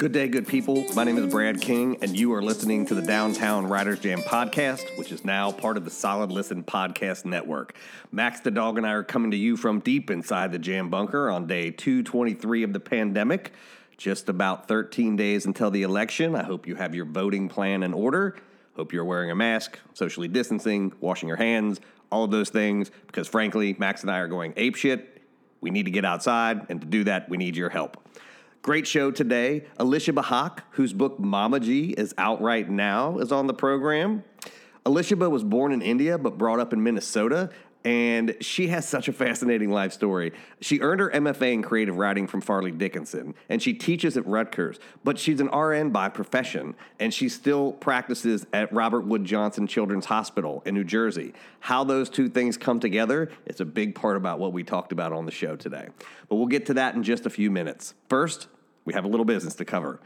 Good day, good people. My name is Brad King, and you are listening to the Downtown Writers Jam podcast, which is now part of the Solid Listen Podcast Network. Max the dog and I are coming to you from deep inside the Jam bunker on day 223 of the pandemic. Just about 13 days until the election. I hope you have your voting plan in order. Hope you're wearing a mask, socially distancing, washing your hands, all of those things, because frankly, Max and I are going apeshit. We need to get outside, and to do that, we need your help. Great show today. Elisheba Haqq, whose book Mamaji is out right now, is on the program. Alicia was born in India but brought up in Minnesota, and she has such a fascinating life story. She earned her MFA in creative writing from Fairleigh Dickinson, and she teaches at Rutgers, but she's an RN by profession, and she still practices at Robert Wood Johnson Children's Hospital in New Jersey. How those two things come together is a big part about what we talked about on the show today. But we'll get to that in just a few minutes. First, we have a little business to cover.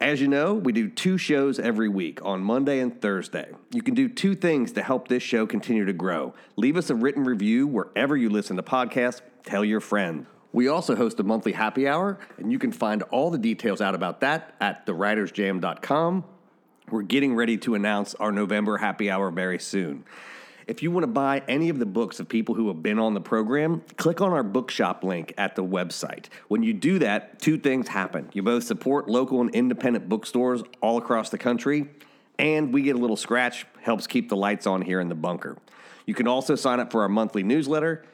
As you know, we do two shows every week on Monday and Thursday. You can do two things to help this show continue to grow. Leave us a written review wherever you listen to podcasts, tell your friend. We also host a monthly happy hour, and you can find all the details out about that at thewritersjam.com. We're getting ready to announce our November happy hour very soon. If you want to buy any of the books of people who have been on the program, click on our bookshop link at the website. When you do that, two things happen. You both support local and independent bookstores all across the country, and we get a little scratch, helps keep the lights on here in the bunker. You can also sign up for our monthly newsletter.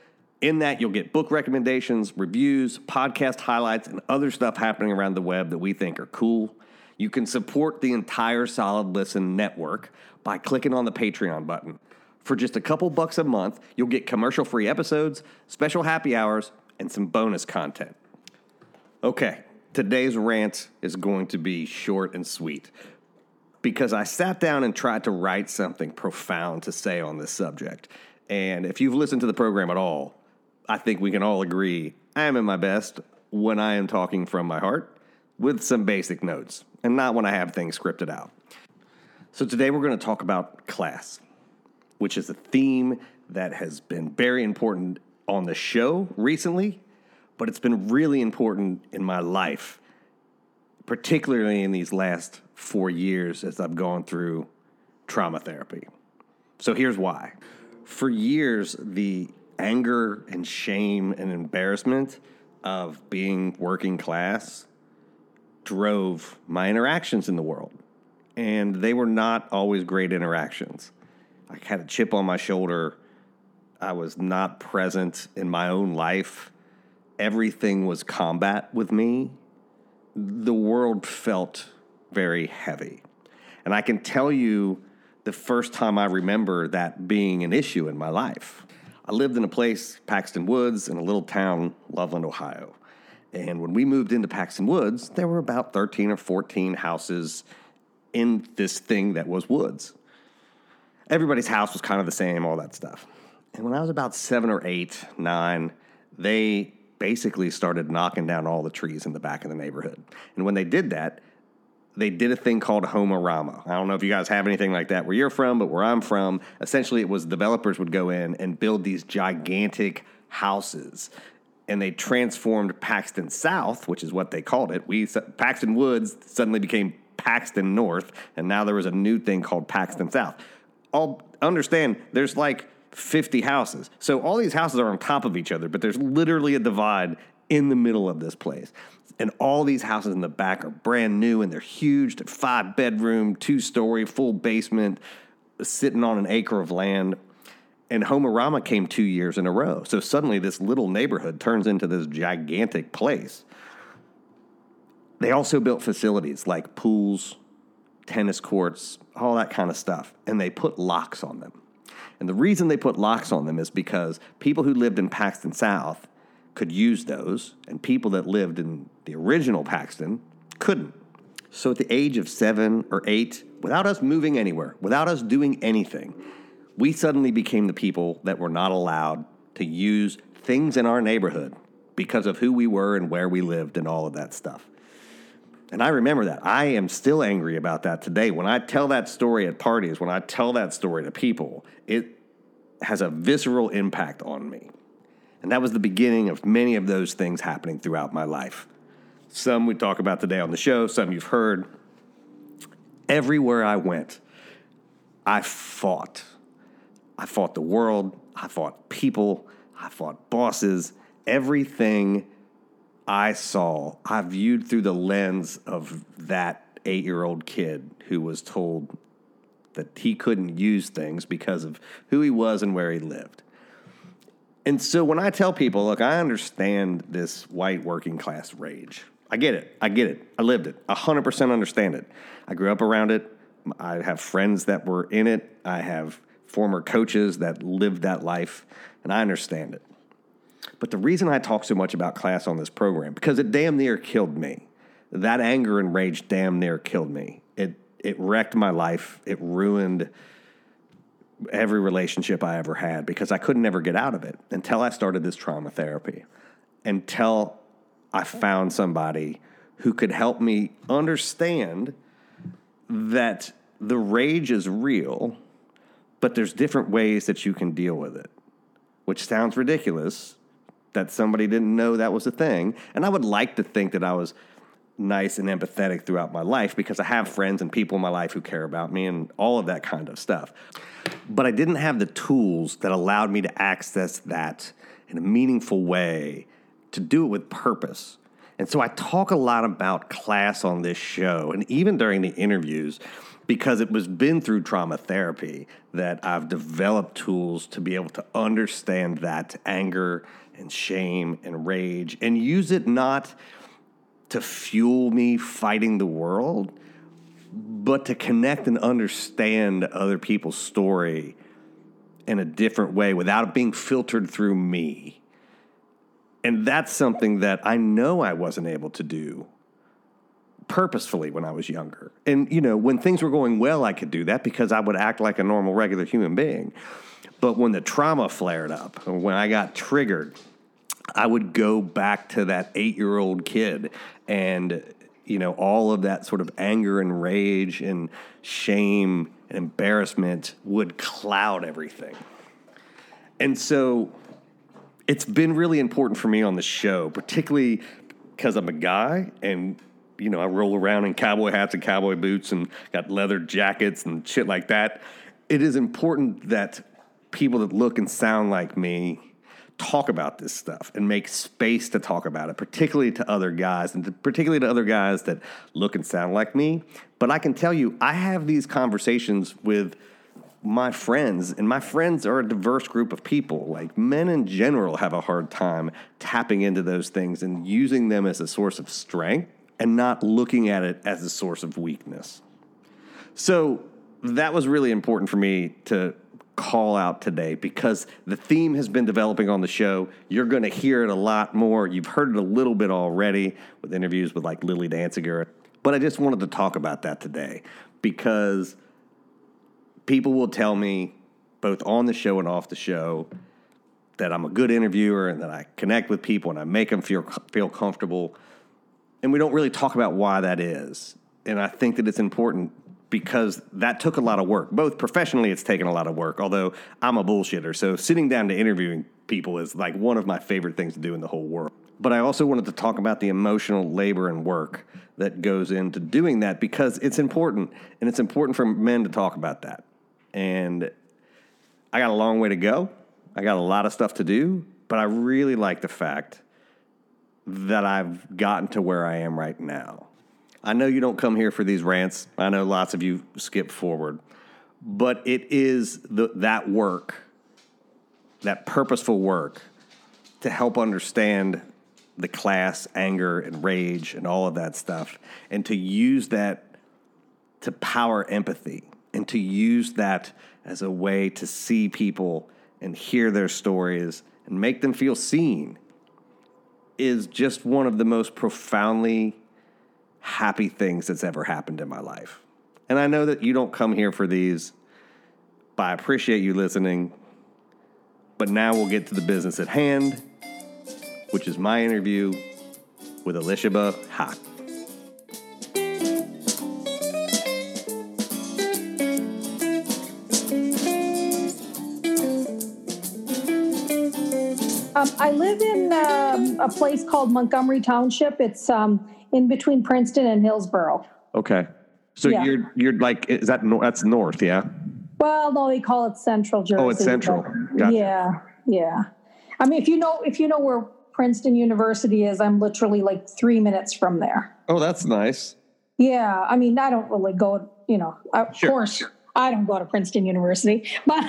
In that, you'll get book recommendations, reviews, podcast highlights, and other stuff happening around the web that we think are cool. You can support the entire Solid Listen network by clicking on the Patreon button. For just a couple bucks a month, you'll get commercial free episodes, special happy hours, and some bonus content. Okay, today's rant is going to be short and sweet because I sat down and tried to write something profound to say on this subject. And if you've listened to the program at all, I think we can all agree I am in my best when I am talking from my heart with some basic notes and not when I have things scripted out. So today we're going to talk about class which is a theme that has been very important on the show recently, but it's been really important in my life, particularly in these last four years as I've gone through trauma therapy. So here's why. For years, the anger and shame and embarrassment of being working class drove my interactions in the world. And they were not always great interactions. I had a chip on my shoulder. I was not present in my own life. Everything was combat with me. The world felt very heavy. And I can tell you the first time I remember that being an issue in my life. I lived in a place, Paxton Woods, in a little town, Loveland, Ohio. And when we moved into Paxton Woods, there were about 13 or 14 houses in this thing that was woods everybody's house was kind of the same, all that stuff. And when I was about seven or eight, nine, they basically started knocking down all the trees in the back of the neighborhood. And when they did that, they did a thing called Homearama. I don't know if you guys have anything like that where you're from, but where I'm from, essentially it was developers would go in and build these gigantic houses. And they transformed Paxton South, which is what they called it. We Paxton Woods suddenly became Paxton North, and now there was a new thing called Paxton South. All understand there's like 50 houses. So all these houses are on top of each other, but there's literally a divide in the middle of this place. And all these houses in the back are brand new and they're huge. They're five bedroom, two story, full basement, sitting on an acre of land. And Homearama came two years in a row. So suddenly this little neighborhood turns into this gigantic place. They also built facilities like pools, tennis courts, all that kind of stuff. And they put locks on them. And the reason they put locks on them is because people who lived in Paxton South could use those, and people that lived in the original Paxton couldn't. So at the age of seven or eight, without us moving anywhere, without us doing anything, we suddenly became the people that were not allowed to use things in our neighborhood because of who we were and where we lived and all of that stuff. And I remember that. I am still angry about that today. When I tell that story at parties, when I tell that story to people, it has a visceral impact on me. And that was the beginning of many of those things happening throughout my life. Some we talk about today on the show, some you've heard. Everywhere I went, I fought. I fought the world, I fought people, I fought bosses. Everything I saw, I viewed through the lens of that eight year old kid who was told that he couldn't use things because of who he was and where he lived. And so when I tell people, look, I understand this white working class rage. I get it. I get it. I lived it. 100% understand it. I grew up around it. I have friends that were in it. I have former coaches that lived that life, and I understand it. But the reason I talk so much about class on this program, because it damn near killed me. That anger and rage damn near killed me. It it wrecked my life. It ruined every relationship I ever had because I couldn't ever get out of it until I started this trauma therapy, until I found somebody who could help me understand that the rage is real, but there's different ways that you can deal with it, which sounds ridiculous that somebody didn't know that was a thing. And I would like to think that I was nice and empathetic throughout my life because I have friends and people in my life who care about me and all of that kind of stuff. But I didn't have the tools that allowed me to access that in a meaningful way to do it with purpose. And so I talk a lot about class on this show and even during the interviews because it was been through trauma therapy that I've developed tools to be able to understand that anger and shame and rage and use it not to fuel me fighting the world, but to connect and understand other people's story in a different way without it being filtered through me. And that's something that I know I wasn't able to do purposefully when I was younger. And, you know, when things were going well, I could do that because I would act like a normal, regular human being. But when the trauma flared up, when I got triggered, I would go back to that eight year old kid and, you know, all of that sort of anger and rage and shame and embarrassment would cloud everything. And so it's been really important for me on the show, particularly because I'm a guy and you know, I roll around in cowboy hats and cowboy boots and got leather jackets and shit like that. It is important that people that look and sound like me talk about this stuff and make space to talk about it, particularly to other guys and to, particularly to other guys that look and sound like me. But I can tell you, I have these conversations with my friends, and my friends are a diverse group of people. Like men in general have a hard time tapping into those things and using them as a source of strength and not looking at it as a source of weakness. So that was really important for me to call out today because the theme has been developing on the show. You're going to hear it a lot more. You've heard it a little bit already with interviews with like Lily Dancyger. But I just wanted to talk about that today because people will tell me, both on the show and off the show, that I'm a good interviewer and that I connect with people and I make them feel feel comfortable. And we don't really talk about why that is. and I think that it's important because that took a lot of work. Both professionally, it's taken a lot of work. Although I'm a bullshitter, so sitting down to interviewing people is like one of my favorite things to do in the whole world. But I also wanted to talk about the emotional labor and work that goes into doing that because it's important, and it's important for men to talk about that. And I got a long way to go. I got a lot of stuff to do, but I really like the fact that I've gotten to where I am right now. I know you don't come here for these rants. I know lots of you skip forward, but it is the, that work, that purposeful work to help understand the class, anger, and rage, and all of that stuff, and to use that to power empathy and to use that as a way to see people and hear their stories and make them feel seen is just one of the most profoundly happy things that's ever happened in my life. And I know that you don't come here for these, but I appreciate you listening. But now we'll get to the business at hand, which is my interview with Elisheba Haqq. Um, I live in um, a place called Montgomery Township. It's um, in between Princeton and Hillsborough. Okay. So Yeah. you're you're like is that nor- that's north, yeah? Well, no, they call it Central Jersey. Oh, it's Central. Gotcha. Yeah, yeah. I mean, if you know if you know where Princeton University is, I'm literally like three minutes from there. Oh, that's nice. Yeah, I mean, I don't really go. You know, of Sure. course, I don't go to Princeton University, but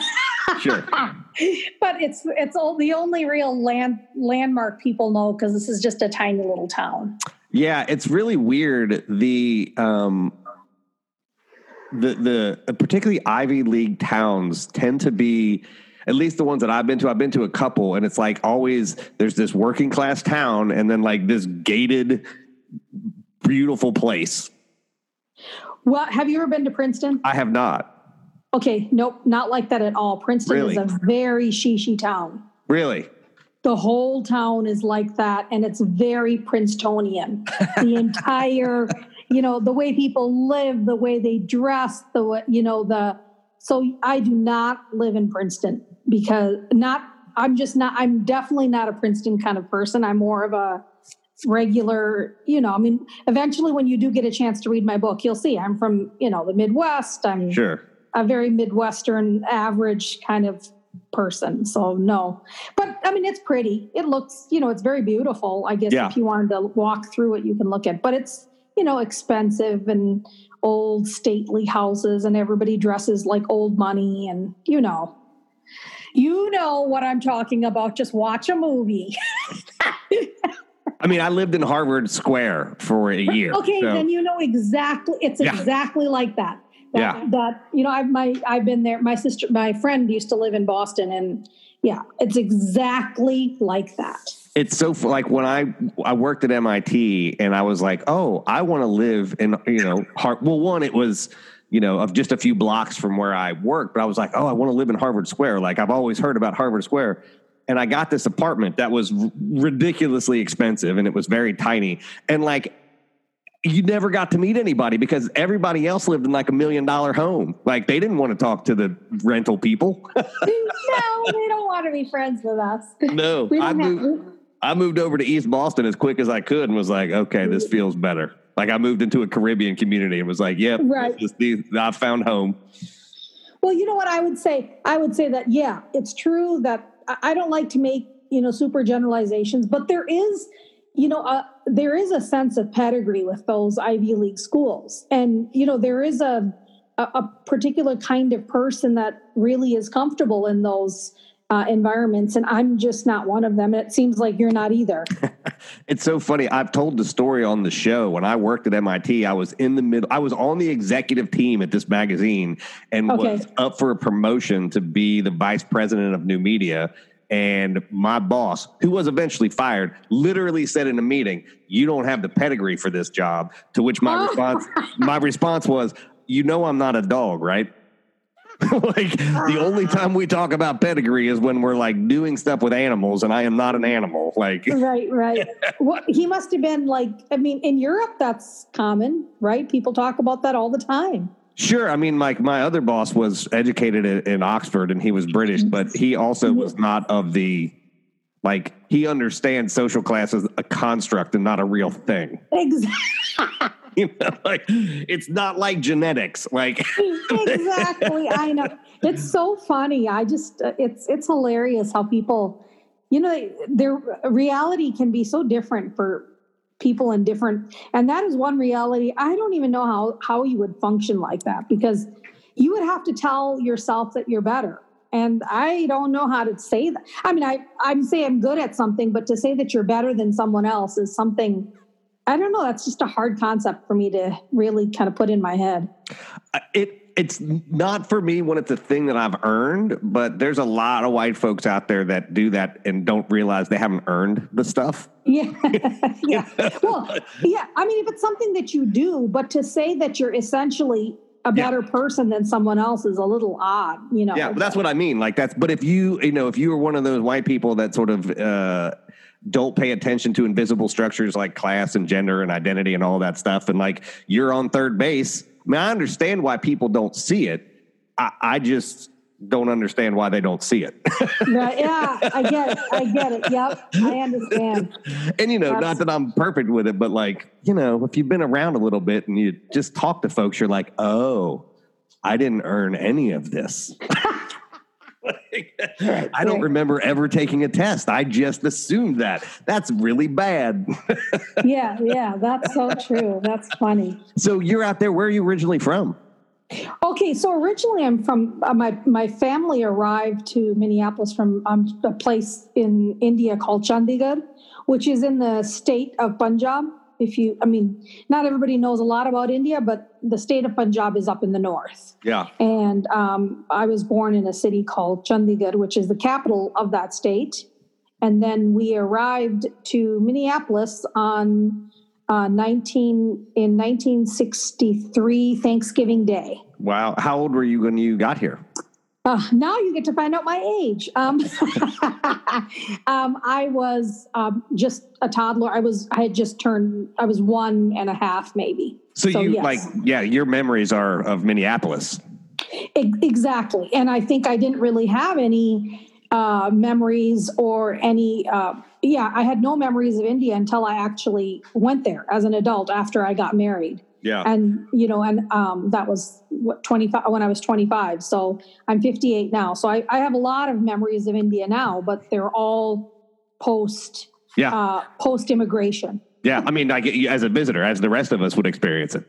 Sure. but it's it's all the only real land landmark people know because this is just a tiny little town. Yeah, it's really weird. The um the the particularly Ivy League towns tend to be at least the ones that I've been to, I've been to a couple, and it's like always there's this working class town and then like this gated, beautiful place. Well, have you ever been to Princeton? I have not. Okay, nope, not like that at all. Princeton Really? is a very shishy town. Really? The whole town is like that, and it's very Princetonian. the entire, you know, the way people live, the way they dress, the way, you know, the. So I do not live in Princeton because not. I'm just not. I'm definitely not a Princeton kind of person. I'm more of a regular. You know, I mean, eventually, when you do get a chance to read my book, you'll see I'm from you know the Midwest. I'm Sure. a very Midwestern average kind of person. So no, but I mean, it's pretty. It looks, you know, it's very beautiful. I guess Yeah. if you wanted to walk through it, you can look at, but it's, you know, expensive and old stately houses and everybody dresses like old money and you know, you know what I'm talking about. Just watch a movie. I mean, I lived in Harvard Square for a year. Okay, so- then you know exactly. It's Yeah. exactly like that. That, Yeah. That you know, I've my I've been there. My sister, my friend used to live in Boston, and yeah, it's exactly like that. it's so like when I I worked at MIT and I was like, oh, I want to live in you know, Har- well, one it was you know of just a few blocks from where I worked, but I was like, oh, I want to live in Harvard Square. Like I've always heard about Harvard Square, and I got this apartment that was ridiculously expensive and it was very tiny, and like. You never got to meet anybody because everybody else lived in like a million dollar home. Like they didn't want to talk to the rental people. no, they don't want to be friends with us. no, I moved. I moved over to East Boston as quick as I could and was like, okay, this feels better. Like I moved into a Caribbean community and was like, yep, Right. this is the, I found home. Well, you know what I would say? I would say that yeah, it's true that I don't like to make you know super generalizations, but there is you know a, there is a sense of pedigree with those Ivy League schools, and you know there is a a, a particular kind of person that really is comfortable in those uh, environments, and I'm just not one of them. And it seems like you're not either. It's so funny. I've told the story on the show. When I worked at MIT, I was in the middle, I was on the executive team at this magazine and Okay. was up for a promotion to be the vice president of new media. And my boss, who was eventually fired, literally said in a meeting, You don't have the pedigree for this job. To which my Oh. response, my response was, You know, I'm not a dog, right? like the only ah. time we talk about pedigree is when we're like doing stuff with animals, and I am not an animal. Like, right, right. well, he must have been like, I mean, in Europe, that's common, right? People talk about that all the time. Sure. I mean, like my other boss was educated in, in Oxford and he was British, but he also was not of the like he understands social class as a construct and not a real thing. Exactly. You know, like it's not like genetics. Like exactly. I know. It's so funny. I just uh, it's it's hilarious how people, you know, their reality can be so different for people in different and that is one reality. I don't even know how how you would function like that because you would have to tell yourself that you're better. And I don't know how to say that. I mean, I I'm saying I'm good at something, but to say that you're better than someone else is something I don't know. That's just a hard concept for me to really kind of put in my head. Uh, it it's not for me when it's a thing that I've earned, but there's a lot of white folks out there that do that and don't realize they haven't earned the stuff. Yeah. yeah. Well, yeah. I mean, if it's something that you do, but to say that you're essentially a better yeah. person than someone else is a little odd, you know. Yeah, but that's what I mean. Like that's but if you, you know, if you were one of those white people that sort of uh don't pay attention to invisible structures like class and gender and identity and all that stuff. And like you're on third base. I mean, I understand why people don't see it. I, I just don't understand why they don't see it. right, yeah, I get it. I get it. Yep, I understand. And you know, That's, not that I'm perfect with it, but like you know, if you've been around a little bit and you just talk to folks, you're like, oh, I didn't earn any of this. I don't remember ever taking a test. I just assumed that. That's really bad. yeah, yeah, that's so true. That's funny. So you're out there. Where are you originally from? Okay, so originally I'm from uh, my my family arrived to Minneapolis from um, a place in India called Chandigarh, which is in the state of Punjab if you i mean not everybody knows a lot about india but the state of punjab is up in the north. Yeah. And um, i was born in a city called chandigarh which is the capital of that state. And then we arrived to minneapolis on uh, 19 in 1963 thanksgiving day. Wow. How old were you when you got here uh, now you get to find out my age. Um, um, I was um, just a toddler. I was. I had just turned. I was one and a half, maybe. So, so you yes. like, yeah, your memories are of Minneapolis. exactly, and I think I didn't really have any uh, memories or any. Uh, yeah, I had no memories of India until I actually went there as an adult after I got married. Yeah. And, you know, and um, that was what, 25, when I was 25. So I'm 58 now. So I, I have a lot of memories of India now, but they're all post, yeah. Uh, post immigration. Yeah. I mean, like as a visitor, as the rest of us would experience it.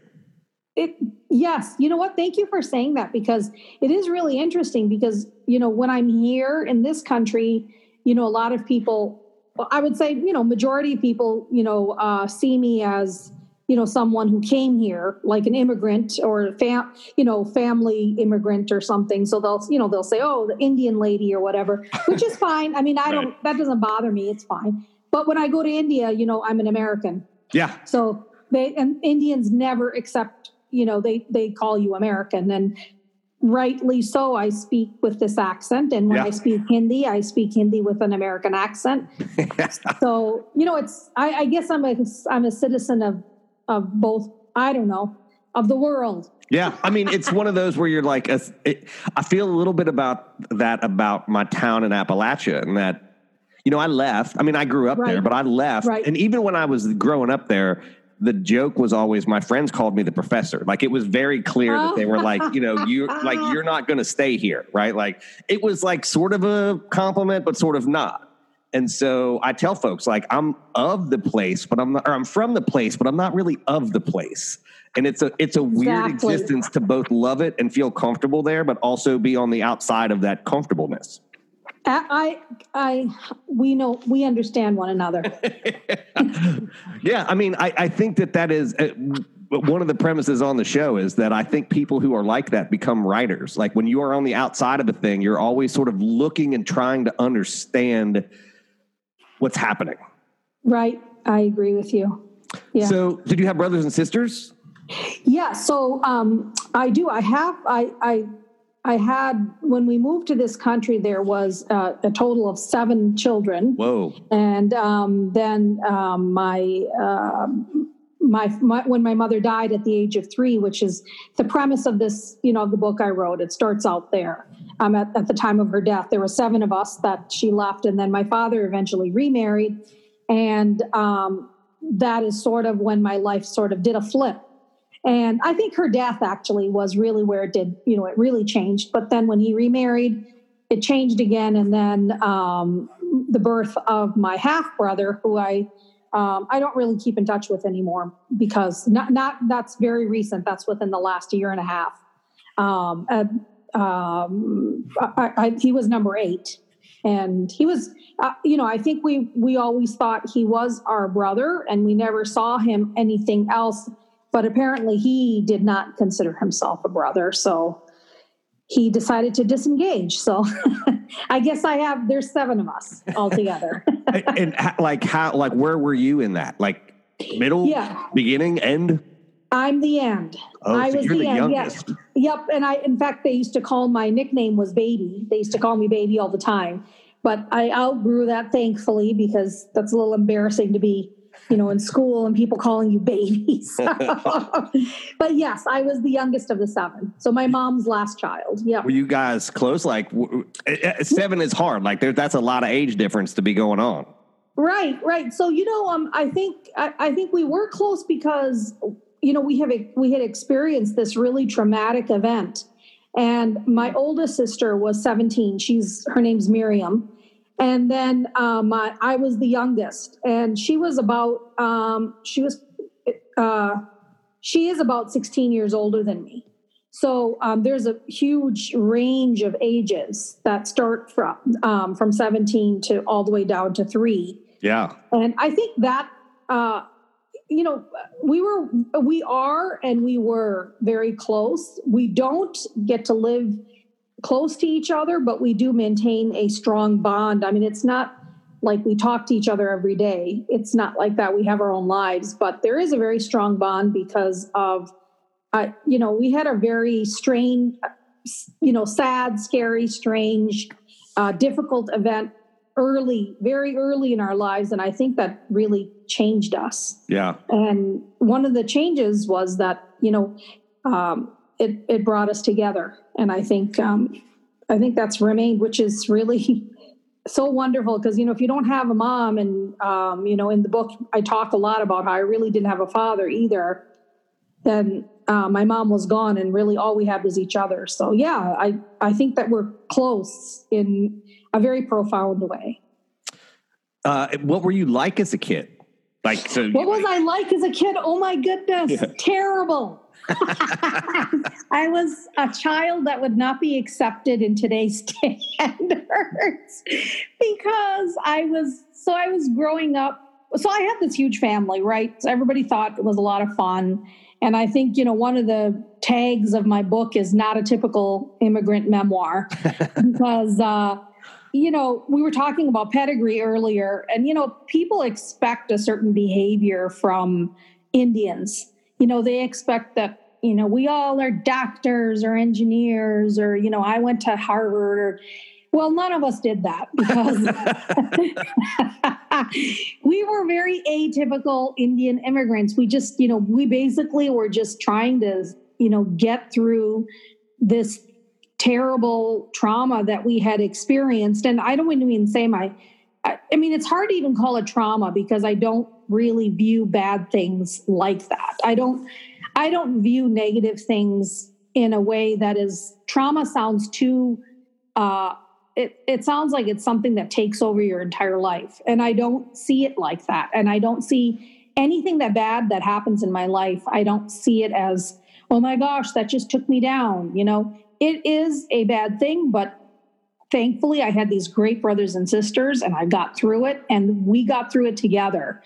It, yes. You know what? Thank you for saying that because it is really interesting because, you know, when I'm here in this country, you know, a lot of people, I would say, you know, majority of people, you know, uh, see me as, you know someone who came here like an immigrant or fam, you know family immigrant or something. So they'll you know they'll say oh the indian lady or whatever which is fine. I mean i don't that doesn't bother me. It's fine. But when i go to india you know i'm an american. Yeah. So they and indians never accept you know they they call you american. And rightly so i speak with this accent. And when yeah. i speak hindi i speak hindi with an american accent. So you know it's I, I guess i'm a i'm a citizen of of both i don't know of the world. Yeah i mean it's one of those where you're like a, it, i feel a little bit about that about my town in appalachia and that you know i left. I mean i grew up right. there but i left. Right. and even when i was growing up there the joke was always my friends called me the professor. Like it was very clear that they were oh. like you know you like you're not going to stay here right? Like it was like sort of a compliment but sort of not and so I tell folks like I'm of the place, but I'm not, or I'm from the place, but I'm not really of the place. And it's a it's a weird exactly. existence to both love it and feel comfortable there, but also be on the outside of that comfortableness. I, I, we know, we understand one another. yeah, I mean, I, I think that that is uh, one of the premises on the show is that I think people who are like that become writers. Like when you are on the outside of a thing, you're always sort of looking and trying to understand what's happening. Right. I agree with you. Yeah. So, did you have brothers and sisters? Yeah. So, um, I do. I have. I. I I had when we moved to this country, there was uh, a total of seven children. Whoa. And um, then um, my, uh, my my when my mother died at the age of three, which is the premise of this, you know, the book I wrote. It starts out there. Um, at, at the time of her death, there were seven of us that she left, and then my father eventually remarried, and um, that is sort of when my life sort of did a flip and I think her death actually was really where it did, you know, it really changed. But then when he remarried, it changed again. And then um, the birth of my half brother, who I um, I don't really keep in touch with anymore because not not that's very recent. That's within the last year and a half. Um, um, I, I, he was number eight, and he was, uh, you know, I think we we always thought he was our brother, and we never saw him anything else but apparently he did not consider himself a brother. So he decided to disengage. So I guess I have, there's seven of us altogether. and, and like how, like where were you in that? Like middle, yeah. beginning, end? I'm the end. Oh, I so was you're the, end. youngest. Yes. Yep. And I, in fact, they used to call my nickname was Baby. They used to call me Baby all the time. But I outgrew that, thankfully, because that's a little embarrassing to be you know, in school and people calling you babies. but yes, I was the youngest of the seven. So my mom's last child. Yeah. Were you guys close? Like seven is hard. Like there, that's a lot of age difference to be going on. Right, right. So you know, um, I think I, I think we were close because you know we have we had experienced this really traumatic event, and my oldest sister was seventeen. She's her name's Miriam, and then um, I, I, was the youngest and she was about um, she was uh, she is about 16 years older than me. So um, there's a huge range of ages that start from um, from 17 to all the way down to three. Yeah. And i think that uh, you know we were we are and we were very close. We don't get to live close to each other, but we do maintain a strong bond. I mean, it's not like we talk to each other every day. It's not like that. We have our own lives, but there is a very strong bond because of, uh, you know, we had a very strange, you know, sad, scary, strange, uh, difficult event early, very early in our lives. And I think that really changed us. Yeah. And one of the changes was that, you know, um, it, it brought us together. And I think, um, I think that's remained, which is really so wonderful because, you know, if you don't have a mom and, um, you know, in the book, I talk a lot about how I really didn't have a father either, then uh, my mom was gone and really all we had was each other. So yeah, I, I think that we're close in a very profound way. Uh, what were you like as a kid? Like, so what was I like as a kid? Oh my goodness, yeah. terrible. I was a child that would not be accepted in today's standards because I was so I was growing up. So I had this huge family, right? So everybody thought it was a lot of fun. And I think, you know, one of the tags of my book is not a typical immigrant memoir because, uh, you know, we were talking about pedigree earlier, and, you know, people expect a certain behavior from Indians you know, they expect that, you know, we all are doctors or engineers or, you know, I went to Harvard or, well, none of us did that because we were very atypical Indian immigrants. We just, you know, we basically were just trying to, you know, get through this terrible trauma that we had experienced. And I don't even say my, I, mean, it's hard to even call it trauma because I don't really view bad things like that. I don't I don't view negative things in a way that is trauma sounds too uh it, it sounds like it's something that takes over your entire life. And I don't see it like that. And I don't see anything that bad that happens in my life. I don't see it as, oh my gosh, that just took me down. You know, it is a bad thing, but thankfully I had these great brothers and sisters and I got through it and we got through it together.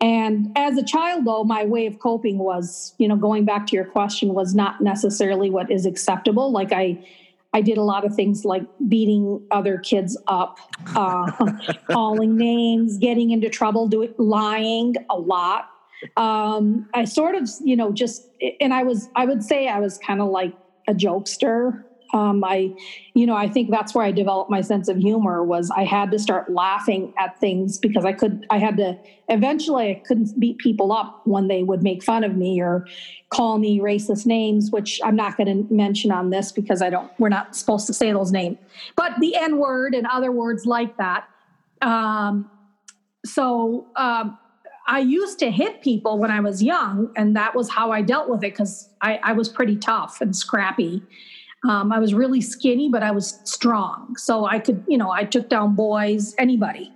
And as a child, though, my way of coping was, you know, going back to your question, was not necessarily what is acceptable. Like I, I did a lot of things like beating other kids up, uh, calling names, getting into trouble, doing lying a lot. Um, I sort of, you know, just and I was, I would say I was kind of like a jokester. Um, I, you know, I think that's where I developed my sense of humor was I had to start laughing at things because I could, I had to, eventually I couldn't beat people up when they would make fun of me or call me racist names, which I'm not going to mention on this because I don't, we're not supposed to say those names, but the N word and other words like that. Um, so, um, I used to hit people when I was young, and that was how I dealt with it because I, I, was pretty tough and scrappy. Um, I was really skinny, but I was strong. So I could, you know, I took down boys, anybody.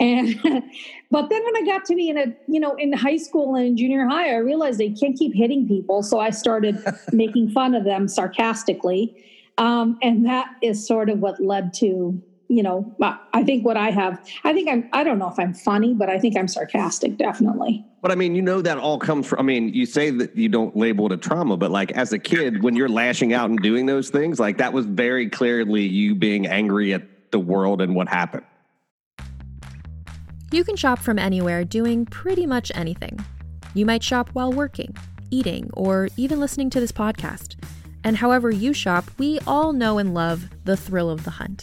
And, but then when I got to be in a, you know, in high school and junior high, I realized they can't keep hitting people. So I started making fun of them sarcastically. Um, and that is sort of what led to you know, I think what I have, I think I'm, I don't know if I'm funny, but I think I'm sarcastic, definitely. But I mean, you know, that all comes from, I mean, you say that you don't label it a trauma, but like as a kid, when you're lashing out and doing those things, like that was very clearly you being angry at the world and what happened. You can shop from anywhere doing pretty much anything. You might shop while working, eating, or even listening to this podcast. And however you shop, we all know and love the thrill of the hunt.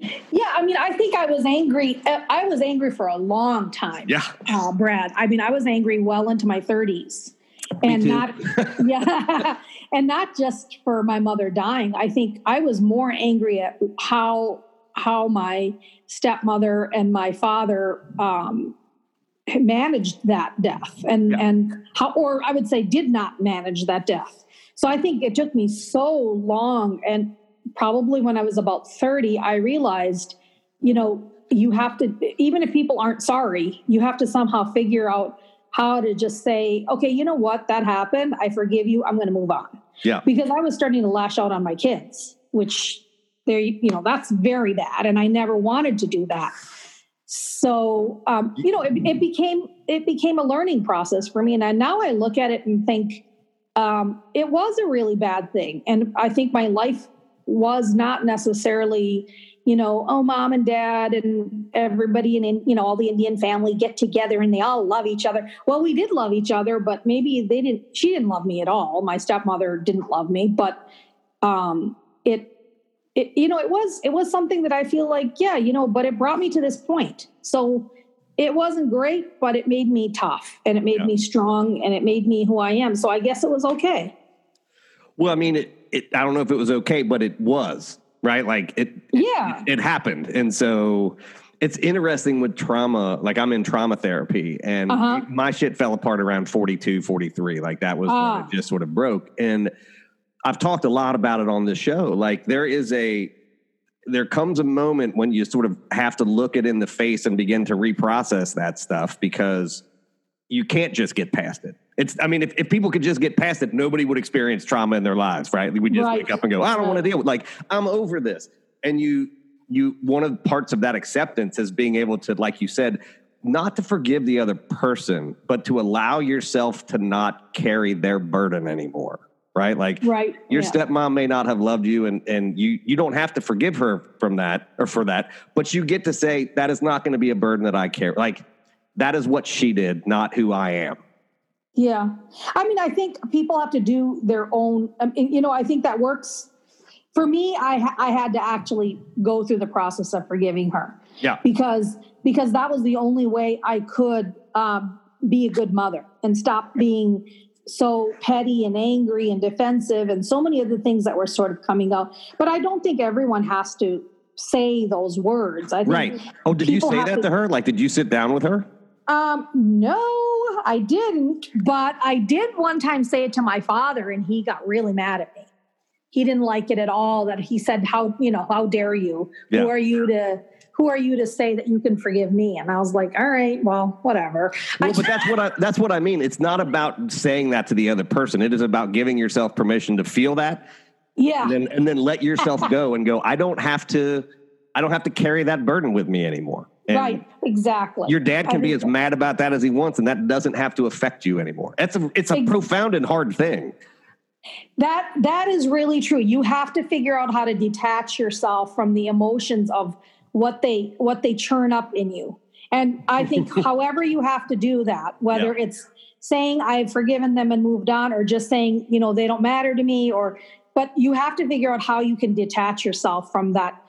Yeah, I mean, I think I was angry. Uh, I was angry for a long time. Yeah, uh, Brad. I mean, I was angry well into my thirties, and not yeah, and not just for my mother dying. I think I was more angry at how how my stepmother and my father um, managed that death, and yeah. and how, or I would say, did not manage that death. So I think it took me so long and probably when I was about 30, I realized, you know, you have to, even if people aren't sorry, you have to somehow figure out how to just say, okay, you know what, that happened. I forgive you. I'm going to move on. Yeah. Because I was starting to lash out on my kids, which they, you know, that's very bad. And I never wanted to do that. So, um, you know, it, it became, it became a learning process for me. And I, now I look at it and think, um, it was a really bad thing. And I think my life was not necessarily you know oh mom and dad and everybody in you know all the indian family get together and they all love each other. Well we did love each other but maybe they didn't she didn't love me at all. My stepmother didn't love me but um it it you know it was it was something that i feel like yeah you know but it brought me to this point. So it wasn't great but it made me tough and it made yeah. me strong and it made me who i am. So i guess it was okay. Well i mean it it, I don't know if it was okay, but it was right. Like it, yeah, it, it happened. And so it's interesting with trauma. Like I'm in trauma therapy and uh-huh. my shit fell apart around 42, 43. Like that was uh. when it ah. just sort of broke. And I've talked a lot about it on this show. Like there is a, there comes a moment when you sort of have to look it in the face and begin to reprocess that stuff because you can't just get past it. It's, I mean, if, if people could just get past it, nobody would experience trauma in their lives, right? We just right. wake up and go, I don't want to deal with like, I'm over this. And you, you, one of the parts of that acceptance is being able to, like you said, not to forgive the other person, but to allow yourself to not carry their burden anymore. Right. Like right. your yeah. stepmom may not have loved you and, and you, you don't have to forgive her from that or for that, but you get to say that is not going to be a burden that I carry. Like that is what she did, not who I am. Yeah. I mean, I think people have to do their own, um, you know, I think that works. For me, I, I had to actually go through the process of forgiving her. Yeah. Because, because that was the only way I could um, be a good mother and stop being so petty and angry and defensive and so many of the things that were sort of coming out. But I don't think everyone has to say those words. I think Right. Oh, did you say that to- to her? Like, did you sit down with her? Um, no, I didn't. But I did one time say it to my father, and he got really mad at me. He didn't like it at all. That he said, "How you know? How dare you? Yeah. Who are you to? Who are you to say that you can forgive me?" And I was like, "All right, well, whatever." Well, but that's what I that's what I mean. It's not about saying that to the other person. It is about giving yourself permission to feel that yeah, and then and then let yourself go and go, I don't have to I don't have to carry that burden with me anymore. And right, exactly. Your dad I can be think as mad about that as he wants, and that doesn't have to affect you anymore. It's a it's a profound and hard thing. That that is really true. You have to figure out how to detach yourself from the emotions of what they what they churn up in you. And I think however you have to do that, whether it's saying I've forgiven them and moved on or just saying, you know, they don't matter to me or but you have to figure out how you can detach yourself from that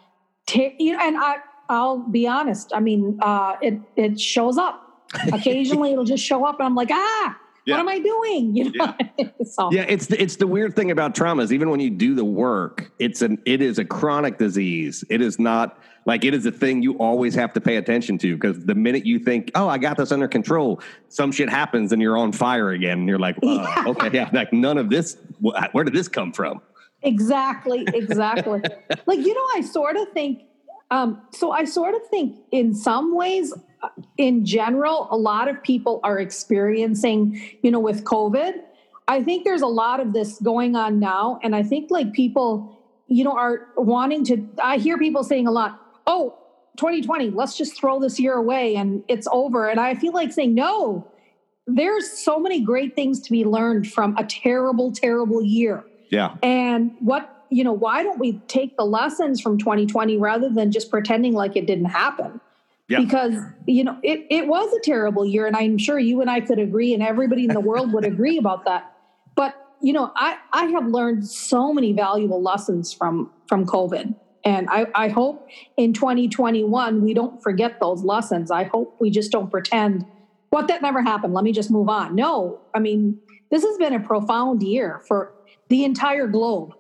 ta- you know, and I I'll be honest. I mean, uh, it it shows up. Occasionally it'll just show up and I'm like, ah, Yeah. what am I doing? You know. so Yeah, it's the, it's the weird thing about trauma is even when you do the work, it's an it is a chronic disease. It is not like it is a thing you always have to pay attention to because the minute you think, "Oh, I got this under control," some shit happens and you're on fire again, and you're like, uh, "Okay, yeah, like none of this. wh- Where did this come from?" Exactly, exactly. like, you know, I sort of think, um, so I sort of think in some ways, uh, in general, a lot of people are experiencing, you know, with COVID. I think there's a lot of this going on now. And I think like people, you know, are wanting to, I hear people saying a lot, oh, 2020, let's just throw this year away and it's over. And I feel like saying, no, there's so many great things to be learned from a terrible, terrible year. Yeah, And what, you know, why don't we take the lessons from 2020 rather than just pretending like it didn't happen? Yeah. Because, you know, it, it was a terrible year. And I'm sure you and I could agree, and everybody in the world would agree about that. But, you know, I, I have learned so many valuable lessons from from COVID. And I, I hope in 2021 we don't forget those lessons. I hope we just don't pretend, what that never happened. Let me just move on. No, I mean, this has been a profound year for the entire globe,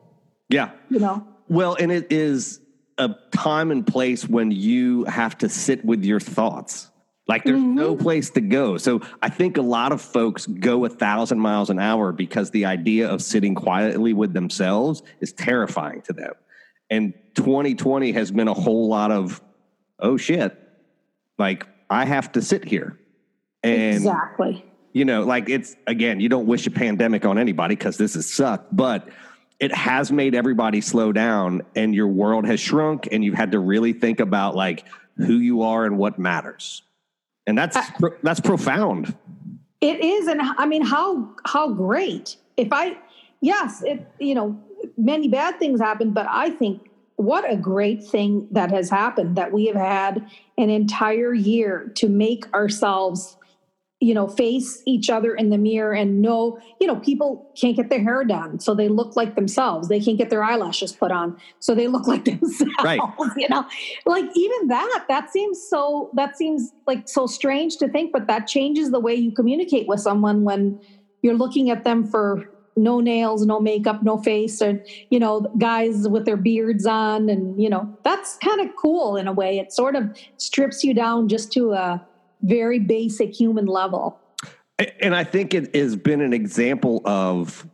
yeah. you know. Well, and it is a time and place when you have to sit with your thoughts. Like there's no mm-hmm. place to go. So I think a lot of folks go a thousand miles an hour because the idea of sitting quietly with themselves is terrifying to them. And 2020 has been a whole lot of, oh shit, like I have to sit here. And exactly. you know, like it's again, you don't wish a pandemic on anybody because this has sucked, but it has made everybody slow down and your world has shrunk and you've had to really think about like who you are and what matters. And that's uh, pro- that's profound. It is, and I mean, how how great! If I, yes, it you know, many bad things happen, but I think what a great thing that has happened that we have had an entire year to make ourselves, you know, face each other in the mirror and know, you know, people can't get their hair done, so they look like themselves. They can't get their eyelashes put on, so they look like themselves. Right. You know, like even that, that seems so. That seems like so strange to think, but that changes the way you communicate with someone when you're looking at them for no nails, no makeup, no face, and you know, guys with their beards on, and you know, that's kind of cool in a way. It sort of strips you down just to a very basic human level. And I think it has been an example of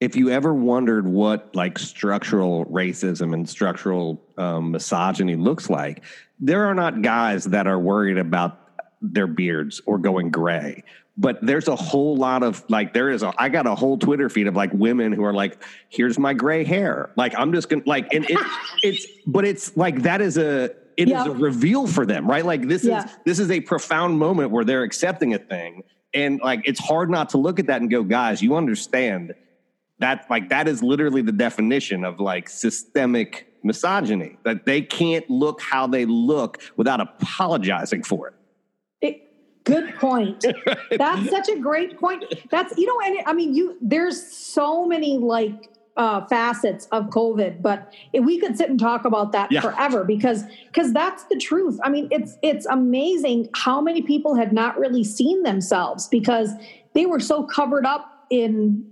if you ever wondered what like structural racism and structural um, misogyny looks like, there are not guys that are worried about their beards or going gray. But there's a whole lot of like there is a I got a whole Twitter feed of like women who are like, here's my gray hair. Like I'm just gonna like and it, it's but it's like that is a it is a reveal for them, right? Like this Yeah. is this is a profound moment where they're accepting a thing. And like it's hard not to look at that and go, guys, you understand that like that is literally the definition of like systemic misogyny. That they can't look how they look without apologizing for it. It Good point. That's such a great point. That's you know, and I mean, you there's so many like uh, facets of COVID, but we could sit and talk about that Yeah. forever because because that's the truth. I mean, it's it's amazing how many people had not really seen themselves because they were so covered up in.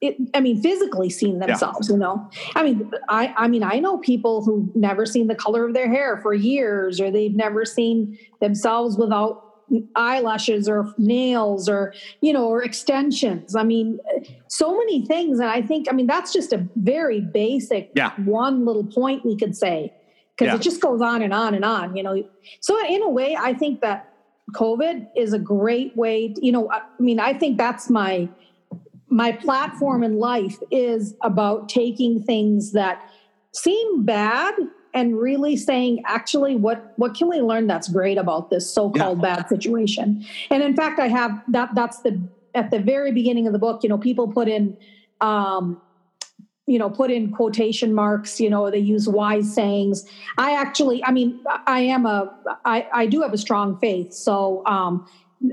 It, I mean, physically seen themselves. You know, I mean, I I mean, I know people who've never seen the color of their hair for years, or they've never seen themselves without eyelashes or nails or you know or extensions i mean so many things and i think i mean that's just a very basic Yeah. one little point we could say because Yeah. it just goes on and on and on you know so in a way i think that covid is a great way to, you know i I mean i think that's my my platform in life is about taking things that seem bad and really saying actually what what can we learn that's great about this so-called bad situation? And in fact i have that that's the at the very beginning of the book you know people put in um you know put in quotation marks you know they use wise sayings. I actually i mean i am a i i do have a strong faith so um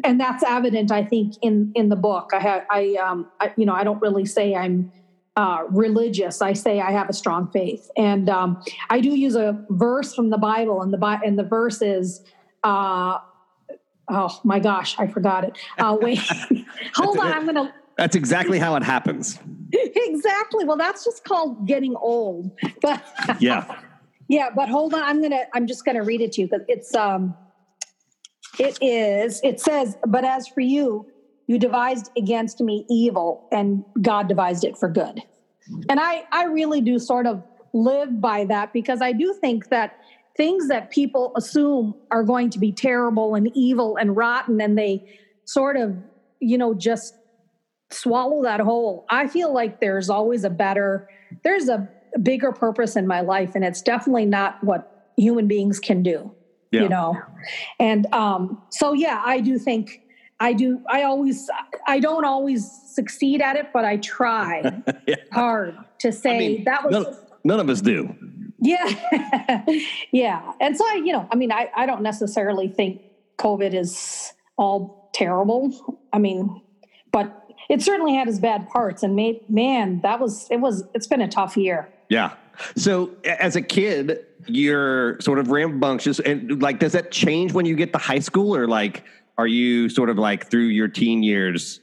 and that's evident i think in in the book. I have i um I, you know i don't really say i'm uh, religious i say i have a strong faith and um, i do use a verse from the bible and the Bi- and the verse is uh, oh my gosh i forgot it uh, wait hold on i'm gonna That's exactly how it happens. exactly well that's just called getting old but Yeah. yeah, but hold on. I'm gonna. I'm just gonna read it to you because it's um. It is. It says, "But as for you, you devised against me evil, and God devised it for good." And I, I really do sort of live by that because I do think that things that people assume are going to be terrible and evil and rotten, and they sort of, you know, just swallow that whole. I feel like there's always a better, there's a bigger purpose in my life, and it's definitely not what human beings can do. Yeah. You know, and um, so yeah, I do think I do. I always, I don't always succeed at it, but I try Yeah. hard to say mean, that was None, none of us do. yeah. yeah. And so I, you know, I mean, I, I don't necessarily think COVID is all terrible. I mean, but it certainly had its bad parts and made, man, that was, it was, it's been a tough year. Yeah. So as a kid, you're sort of rambunctious and like does that change when you get to high school or like are you sort of like through your teen years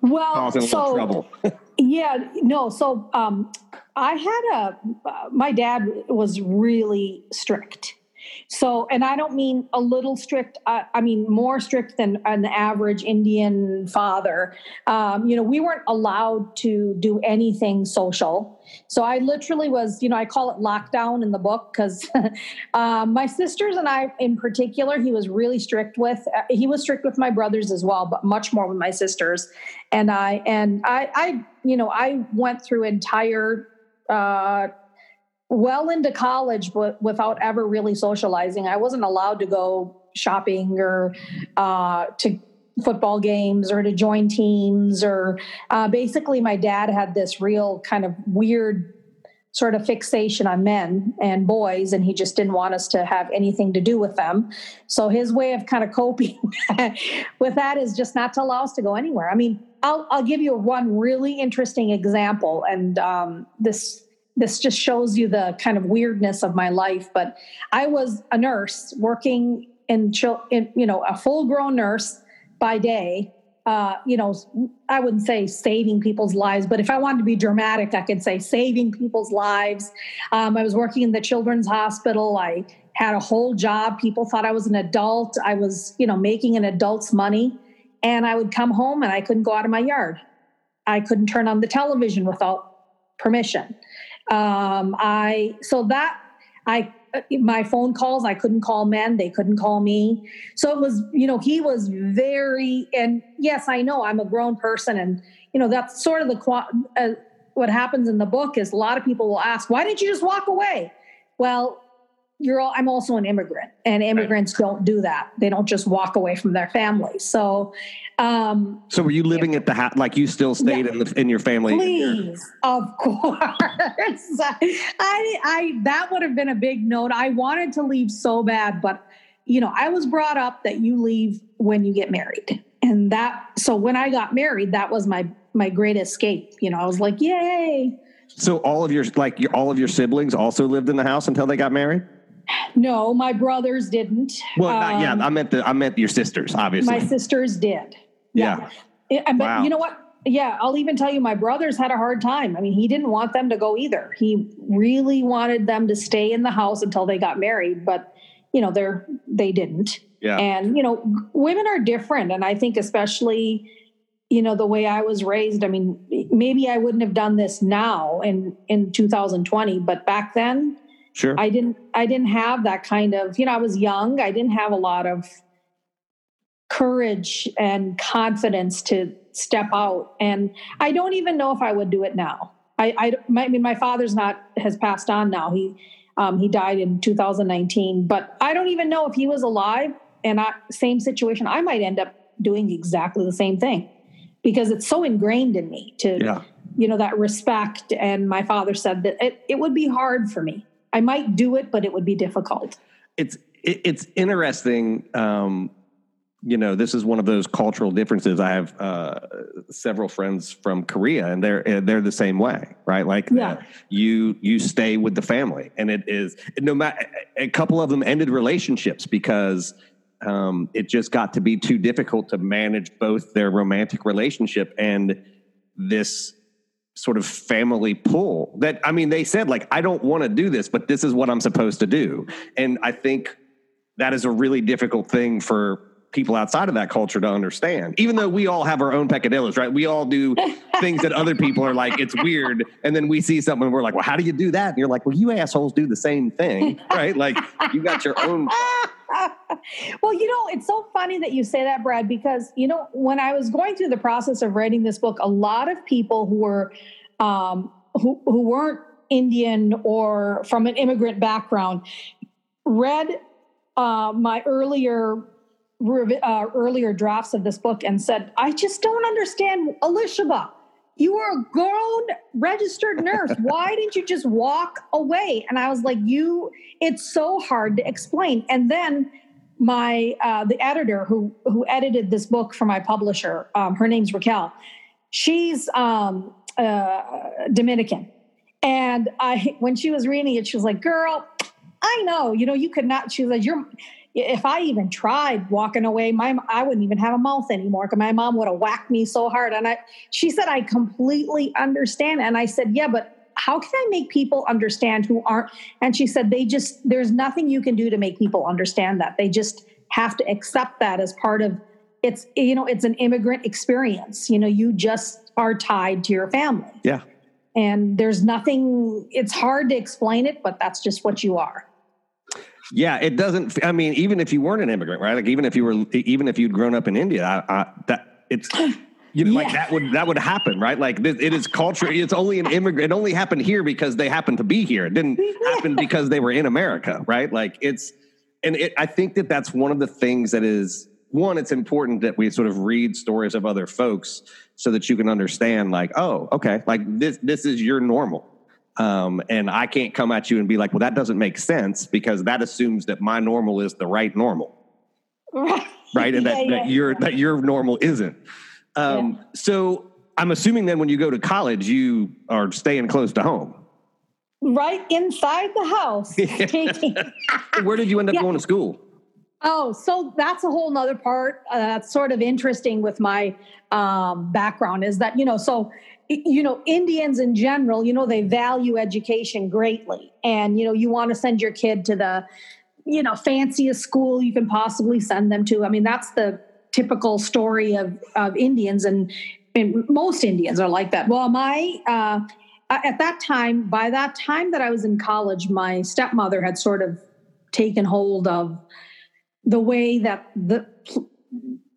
Well, causing a little so trouble? Yeah, no. So um, I had a, uh, my dad was really strict. So, and I don't mean a little strict, I, I mean more strict than an average Indian father. Um, you know, we weren't allowed to do anything social. So I literally was, you know, I call it lockdown in the book because um, my sisters and I, in particular, he was really strict with. Uh, he was strict with my brothers as well, but much more with my sisters. And I, and I, I, you know, I went through entire, uh, well into college, but without ever really socializing. I wasn't allowed to go shopping or uh, to football games or to join teams or uh, basically my dad had this real kind of weird sort of fixation on men and boys and he just didn't want us to have anything to do with them so his way of kind of coping with that is just not to allow us to go anywhere i mean i'll, I'll give you one really interesting example and um, this this just shows you the kind of weirdness of my life but i was a nurse working in, in you know a full grown nurse by day. Uh, you know i wouldn't say saving people's lives but if i wanted to be dramatic i could say saving people's lives. Um, i was working in the children's hospital. I had a whole job. People thought i was an adult. I was you know making an adult's money and i would come home and i couldn't go out of my yard. I couldn't turn on the television without permission um, I so that I my phone calls I couldn't call men they couldn't call me. So it was you know he was very and yes I know I'm a grown person and you know that's sort of the uh, what happens in the book is a lot of people will ask why didn't you just walk away? Well you're all, I'm also an immigrant and immigrants don't do that they don't just walk away from their families so um, So were you living at the house? Like you still stayed in the, in your family? Please, of course. I, I, that would have been a big note. I wanted to leave so bad, but you know, I was brought up that you leave when you get married. And that, so when I got married, that was my, my great escape. You know, I was like, yay. So all of your, like your, all of your siblings also lived in the house until they got married? No, my brothers didn't. Well, not, yeah, Um, I meant the, I meant your sisters, obviously. my sisters did. Yeah. Yeah, but Wow. you know what? Yeah, I'll even tell you, my brothers had a hard time. I mean, he didn't want them to go either. He really wanted them to stay in the house until they got married, but you know, they're they didn't. yeah. And you know, women are different, and I think especially, you know, the way I was raised. I mean, maybe I wouldn't have done this now in in 2020, but back then, sure. I didn't I didn't have that kind of, you know, I was young. I didn't have a lot of courage and confidence to step out. And I don't even know if I would do it now. I, I, my, I mean, my father's not, has passed on now. He, um, he died in 2019, but I don't even know if he was alive and I, same situation, I might end up doing exactly the same thing because it's so ingrained in me to, yeah. you know, that respect. And my father said that it, it would be hard for me. I might do it, but it would be difficult. it's it, it's interesting um you know this is one of those cultural differences i have uh several friends from korea and they're they're the same way right like Yeah. uh, you you stay with the family and it is no matter a couple of them ended relationships because um it just got to be too difficult to manage both their romantic relationship and this sort of family pull that I mean they said like I don't want to do this but this is what I'm supposed to do. And I think that is a really difficult thing for people outside of that culture to understand. Even though we all have our own peccadillos right? We all do things that other people are like it's weird. And then we see something and we're like well how do you do that? And you're like well you assholes do the same thing right? Like you got your own well, you know, it's so funny that you say that, Brad, because, you know, when I was going through the process of writing this book, a lot of people who were, um, who, who weren't Indian or from an immigrant background read uh, my earlier uh, earlier drafts of this book and said, I just don't understand Elisheba. You are a grown registered nurse. Why didn't you just walk away? And I was like, you, it's so hard to explain. And then my uh, the editor who who edited this book for my publisher, um, her name's Raquel. She's um, uh, Dominican, and I when she was reading it, she was like, "Girl, I know. You know, you could not." She was like, "You're." If I even tried walking away, my I wouldn't even have a mouth anymore because my mom would have whacked me so hard. And I, she said, I completely understand. And I said, Yeah, but how can I make people understand who aren't? And she said, They just there's nothing you can do to make people understand that. They just have to accept that as part of it's you know it's an immigrant experience. You know, you just are tied to your family, yeah and there's nothing. It's hard to explain it, but that's just what you are. Yeah, it doesn't. I mean, even if you weren't an immigrant, right? Like even if you were, even if you'd grown up in India, I, I, that it's you know, like that would that would happen, right? Like this, it is culture. It's only an immigrant. It only happened here because they happened to be here. It didn't happen because they were in America, right? Like it's, and it, I think that that's one of the things that is one. It's important that we sort of read stories of other folks so that you can understand, like, oh, okay, like this this is your normal. Um, and I can't come at you and be like, well, that doesn't make sense because that assumes that my normal is the right normal, Right. right? And that, Yeah, that your yeah. that your normal isn't. Um, So I'm assuming then when you go to college, you are staying close to home. right inside the house. Where did you end up Yeah. going to school? Oh, so that's a whole nother part uh, that's sort of interesting with my um, background is that, you know, so, you know, Indians in general, you know, they value education greatly. And, you know, you want to send your kid to the, you know, fanciest school you can possibly send them to. I mean, that's the typical story of, of Indians and, and most Indians are like that. Well, my, uh, at that time, by that time that I was in college, my stepmother had sort of taken hold of the way that the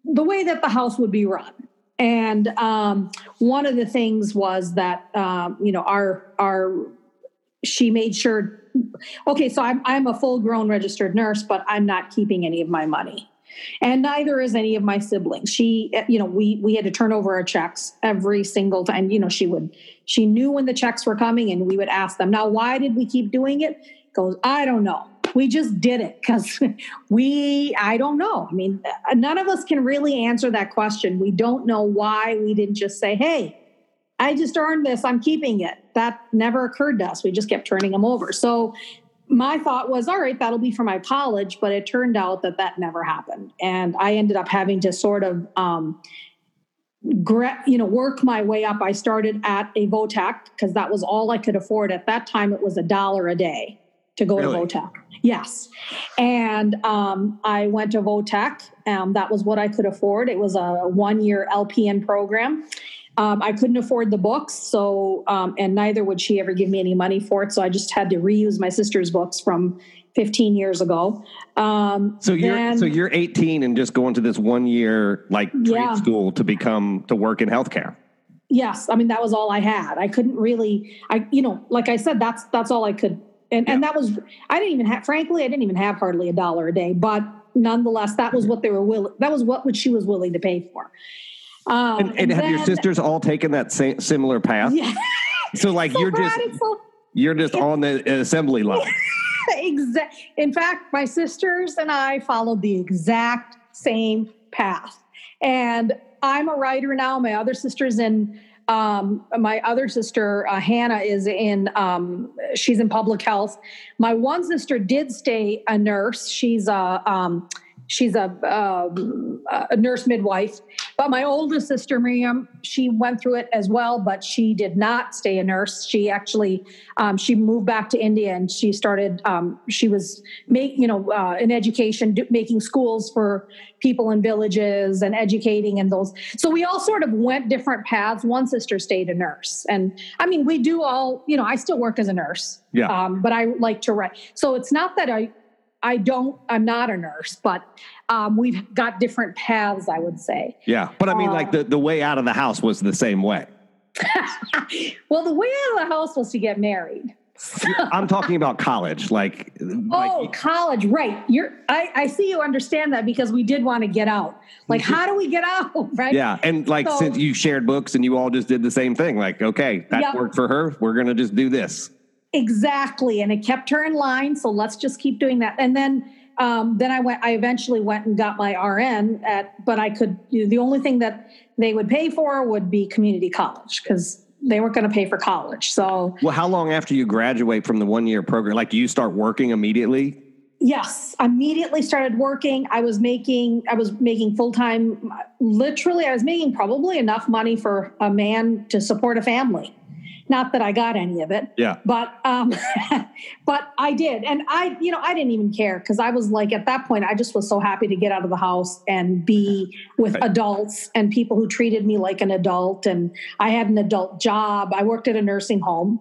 the way that the house would be run and um, one of the things was that um, you know our our she made sure okay so I'm, I'm a full grown registered nurse but i'm not keeping any of my money. And neither is any of my siblings. She you know we we had to turn over our checks every single time. You know she would she knew when the checks were coming and we would ask them now why did we keep doing it goes i don't know we just did it because we i don't know. I mean none of us can really answer that question. We don't know why we didn't just say hey i just earned this. I'm keeping it. That never occurred to us. We just kept turning them over. So my thought was all right that'll be for my college but it turned out that that never happened. And i ended up having to sort of um, you know work my way up. I started at a votech because that was all i could afford. At that time it was a dollar a day to go really? to votech yes and um, i went to votech um, that was what i could afford it was a one year lpn program um, i couldn't afford the books so um, and neither would she ever give me any money for it so i just had to reuse my sister's books from 15 years ago. Um, so you're then, so you're 18 and just going to this one year like trade yeah. school to become to work in healthcare. Yes, I mean that was all I had. I couldn't really, I you know, like I said, that's that's all I could, and yeah. and that was I didn't even have. Frankly, I didn't even have hardly a dollar a day, but nonetheless, that was what they were willing. That was what, she was willing to pay for. Um, and, and, and have then, your sisters all taken that same similar path? Yeah. So like so you're just so, you're just on the assembly line. exact. In fact, my sisters and I followed the exact same path. And I'm a writer now. My other sister's in. Um, my other sister uh, Hannah is in. Um, she's in public health. My one sister did stay a nurse. She's a. Um, she's a, um, a nurse midwife. But my oldest sister, Miriam, she went through it as well, but she did not stay a nurse. She actually um, she moved back to India and she started. Um, she was make you know uh, in education, do, making schools for people in villages and educating and those. So we all sort of went different paths. One sister stayed a nurse, and I mean we do all. You know, I still work as a nurse. Yeah. Um, but I like to write. So it's not that I I don't, I'm not a nurse, but um, we've got different paths, I would say. Yeah. But I mean, uh, like the, the way out of the house was the same way. well, the way out of the house was to get married. I'm talking about college, like oh, like, college, right? You're I, I see you understand that because we did want to get out. Like, how do we get out, right? Yeah, and like so, since you shared books and you all just did the same thing, like okay, that yep. worked for her. We're gonna just do this. Exactly. And it kept her in line. So let's just keep doing that. And then um, then I went, I eventually went and got my RN at, but I could, you know, the only thing that they would pay for would be community college because they weren't going to pay for college. So, well, how long after you graduate from the one year program, like do you start working immediately? Yes, immediately started working. I was making, I was making full time, literally, I was making probably enough money for a man to support a family. Not that I got any of it. Yeah. But um, but I did, and I you know I didn't even care because I was like at that point I just was so happy to get out of the house and be with right. adults and people who treated me like an adult, and I had an adult job. I worked at a nursing home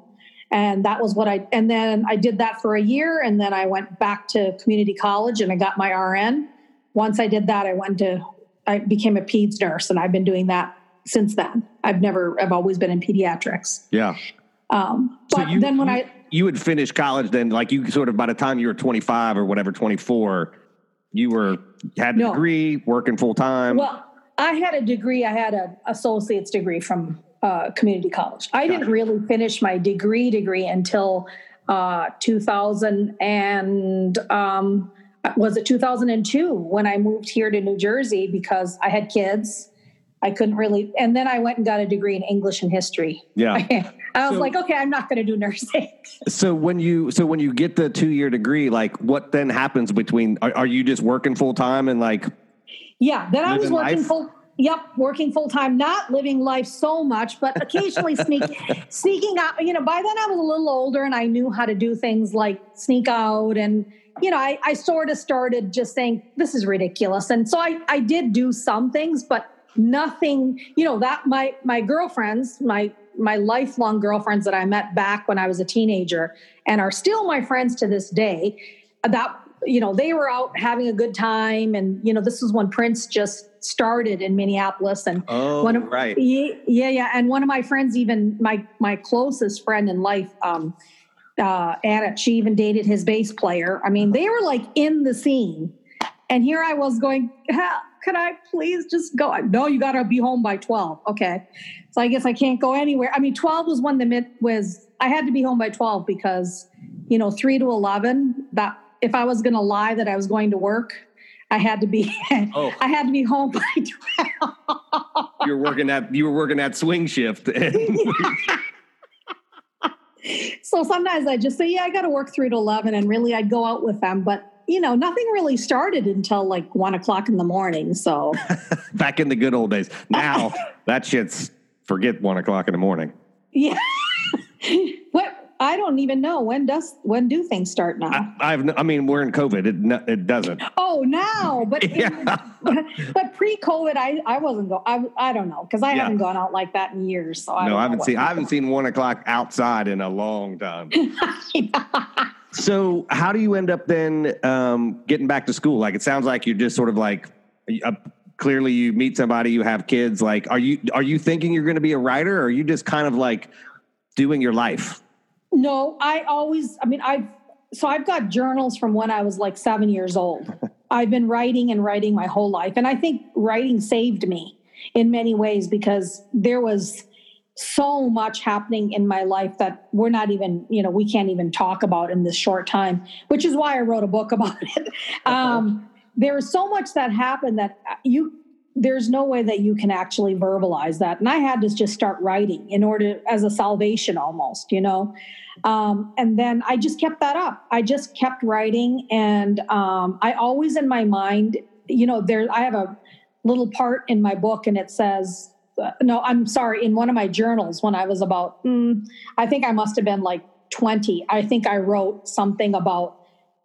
and that was what I and then I did that for a year and then I went back to community college and I got my RN. Once I did that I went to I became a peds nurse and I've been doing that since then. I've never, I've always been in pediatrics. Yeah. Um, but so you, then when you, I, you would finish college, then like you sort of by the time you were 25 or whatever, 24, you were had a no. degree, working full time. Well, I had a degree. I had an associate's degree from uh, community college. I gotcha. didn't really finish my degree degree until uh, 2000 and um, was it 2002 when I moved here to New Jersey because I had kids I couldn't really. And then I went and got a degree in English and history. Yeah. I was so, like, okay, I'm not going to do nursing. So when you so when you get the two year degree, like what then happens between? Are, are you just working full time and like? Yeah, then I was working life? full. Yep, working full time, not living life so much, but occasionally sneak sneaking out. You know, by then I was a little older and I knew how to do things like sneak out and you know, I, I sort of started just saying, this is ridiculous. And so I, I did do some things, but nothing you know that my my girlfriends my my lifelong girlfriends that i met back when i was a teenager and are still my friends to this day that you know they were out having a good time and you know this was when prince just started in minneapolis and oh one of, right. yeah yeah and one of my friends even my my closest friend in life um uh anna she even dated his bass player. I mean they were like in the scene. And here i was going could I please just go? No, you got to be home by 12. Okay. So I guess I can't go anywhere. I mean, 12 was when the mid was, I had to be home by 12 because, you know, three to 11, that if I was going to lie that I was going to work, I had to be Oh. I had to be home by 12. you were working that you were working that swing shift. so sometimes I just say, yeah, I got to work three to 11. And really, I'd go out with them. But, you know, nothing really started until like one o'clock in the morning. So, Back in the good old days. Now that shit's forget one o'clock in the morning. yeah. what? I don't even know when does when do things start now? I, I've, I mean, we're in COVID. It, it doesn't. oh, now, but Yeah. but pre-COVID, I I wasn't go. I I don't know because I Yeah. haven't gone out like that in years. So I No, I haven't seen. I haven't seen one o'clock outside in a long time. So, how do you end up then um, getting back to school? Like, it sounds like you're just sort of like, uh, clearly you meet somebody, you have kids. Like, are you are you thinking you're going to be a writer, or are you just kind of like doing your life? No, I always, I mean, I've, so I've got journals from when I was like seven years old. I've been writing and writing my whole life. And I think writing saved me in many ways because there was so much happening in my life that we're not even, you know, we can't even talk about in this short time, which is why I wrote a book about it. Um, there was so much that happened that you, there's no way that you can actually verbalize that. And I had to just start writing in order as a salvation almost, you know. Um, and then I just kept that up. I just kept writing, and um, I always in my mind, you know, there. I have a little part in my book, and it says, uh, "No, I'm sorry." In one of my journals, when I was about, mm, I think I must have been like 20. I think I wrote something about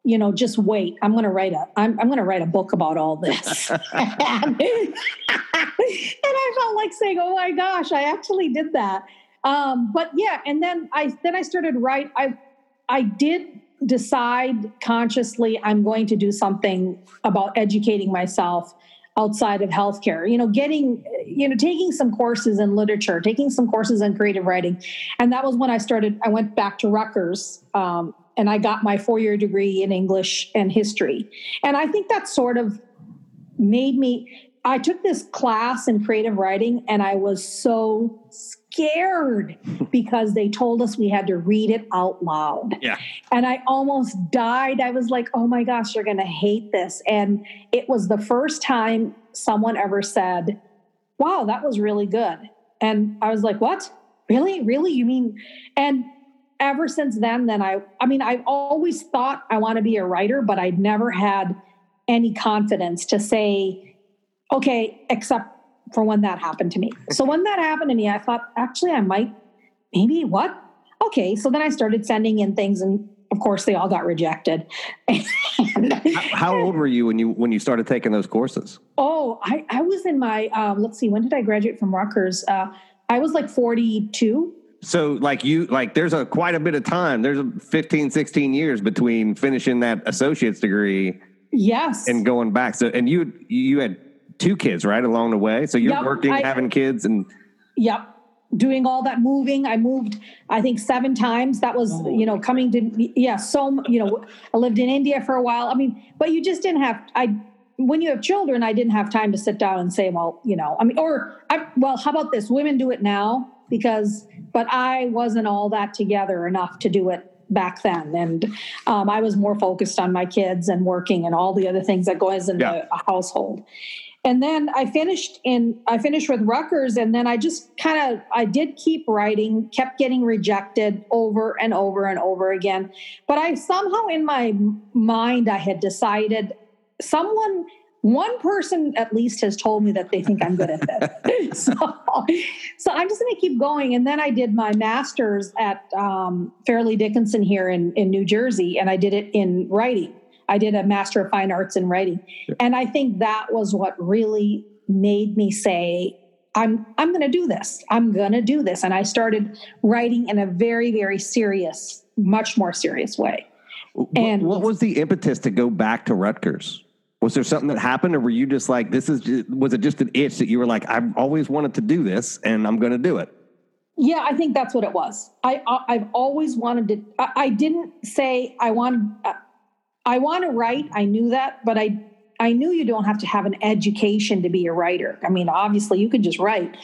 you know, just wait. I'm going to write a. I'm, I'm going to write a book about all this. and, and I felt like saying, "Oh my gosh, I actually did that." Um, but yeah, and then I then I started write. I I did decide consciously I'm going to do something about educating myself outside of healthcare. You know, getting you know taking some courses in literature, taking some courses in creative writing, and that was when I started. I went back to Rutgers. Um, and I got my four year degree in English and history. And I think that sort of made me. I took this class in creative writing and I was so scared because they told us we had to read it out loud. Yeah. And I almost died. I was like, oh my gosh, you're going to hate this. And it was the first time someone ever said, wow, that was really good. And I was like, what? Really? Really? You mean? And ever since then, then I, I mean, I've always thought I want to be a writer, but I'd never had any confidence to say, okay, except for when that happened to me. So when that happened to me, I thought, actually, I might, maybe what? Okay. So then I started sending in things and of course they all got rejected. And- How, how old were you when you when you started taking those courses? oh, I, I was in my, um, let's see, when did I graduate from Rutgers? Uh, I was like 42. So like you like there's a quite a bit of time. There's a 15 16 years between finishing that associate's degree Yes. and going back. So and you you had two kids, right, along the way. So you're Yep, working, I- having kids and Yep. Doing all that moving. I moved, I think, seven times. That was, you know, coming to, yeah, so, you know, I lived in India for a while. I mean, but you just didn't have, I, when you have children, I didn't have time to sit down and say, well, you know, I mean, or, I, well, how about this? Women do it now because, but I wasn't all that together enough to do it back then. And um, I was more focused on my kids and working and all the other things that goes into Yeah. a household and then I finished in I finished with Rutgers, and then I just kind of I did keep writing, kept getting rejected over and over and over again. But I somehow in my mind I had decided someone one person at least has told me that they think I'm good at this. so, so I'm just going to keep going. And then I did my master's at um, Fairleigh Dickinson here in, in New Jersey, and I did it in writing. I did a Master of Fine Arts in Writing. And I think that was what really made me say, I'm I'm going to do this. I'm going to do this. And I started writing in a very very serious, much more serious way. And- what, what was the impetus to go back to Rutgers? Was there something that happened, or were you just like, this is, just, was it just an itch that you were like, I've always wanted to do this and I'm going to do it? Yeah, I think that's what it was. I, I I've always wanted to. I, I didn't say I want. Uh, I want to write. I knew that, but I I knew you don't have to have an education to be a writer. I mean, obviously you can just write,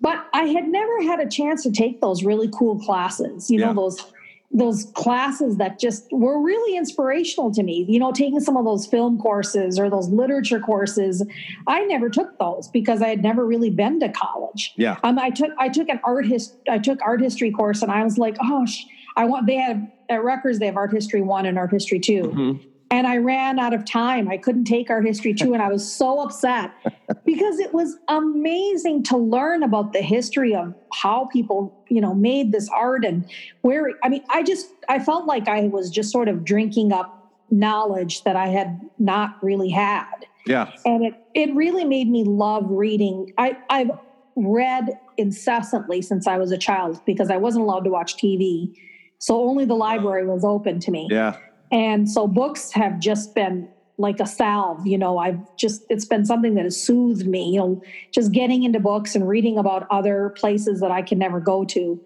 but I had never had a chance to take those really cool classes. You Yeah. know those those classes that just were really inspirational to me. You know, taking some of those film courses or those literature courses. I never took those because I had never really been to college. Yeah. Um, I took I took an art his I took art history course and I was like, oh, sh- I want. They have at Rutgers they have art history one and art history 2 Mhm. and I ran out of time. I couldn't take art history two, and I was so upset because it was amazing to learn about the history of how people, you know, made this art and where. I mean, I just I felt like I was just sort of drinking up knowledge that I had not really had, Yeah. and it it really made me love reading. I I've read incessantly since I was a child because I wasn't allowed to watch TV, so only the library was open to me. Yeah. And so books have just been like a salve, you know, I've just, it's been something that has soothed me, you know, just getting into books and reading about other places that I can never go to.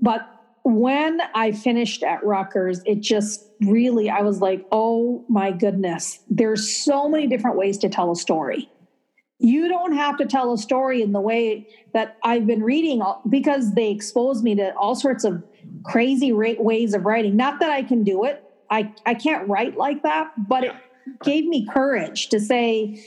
But when I finished at Rutgers, it just really, I was like, oh my goodness, there's so many different ways to tell a story. You don't have to tell a story in the way that I've been reading uh, because they expose me to all sorts of crazy ra- ways of writing. Not that I can do it. I, I can't write like that, but it gave me courage to say,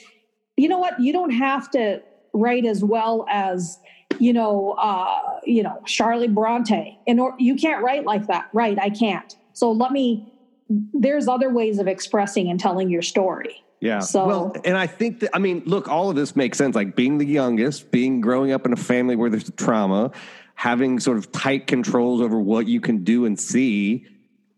you know what, you don't have to write as well as, you know, uh, you know, Charlie Bronte. And or you can't write like that. Right, I can't. So let me there's other ways of expressing and telling your story. Yeah. So- well, and I think that I mean, look, all of this makes sense. Like being the youngest, being growing up in a family where there's trauma, having sort of tight controls over what you can do and see.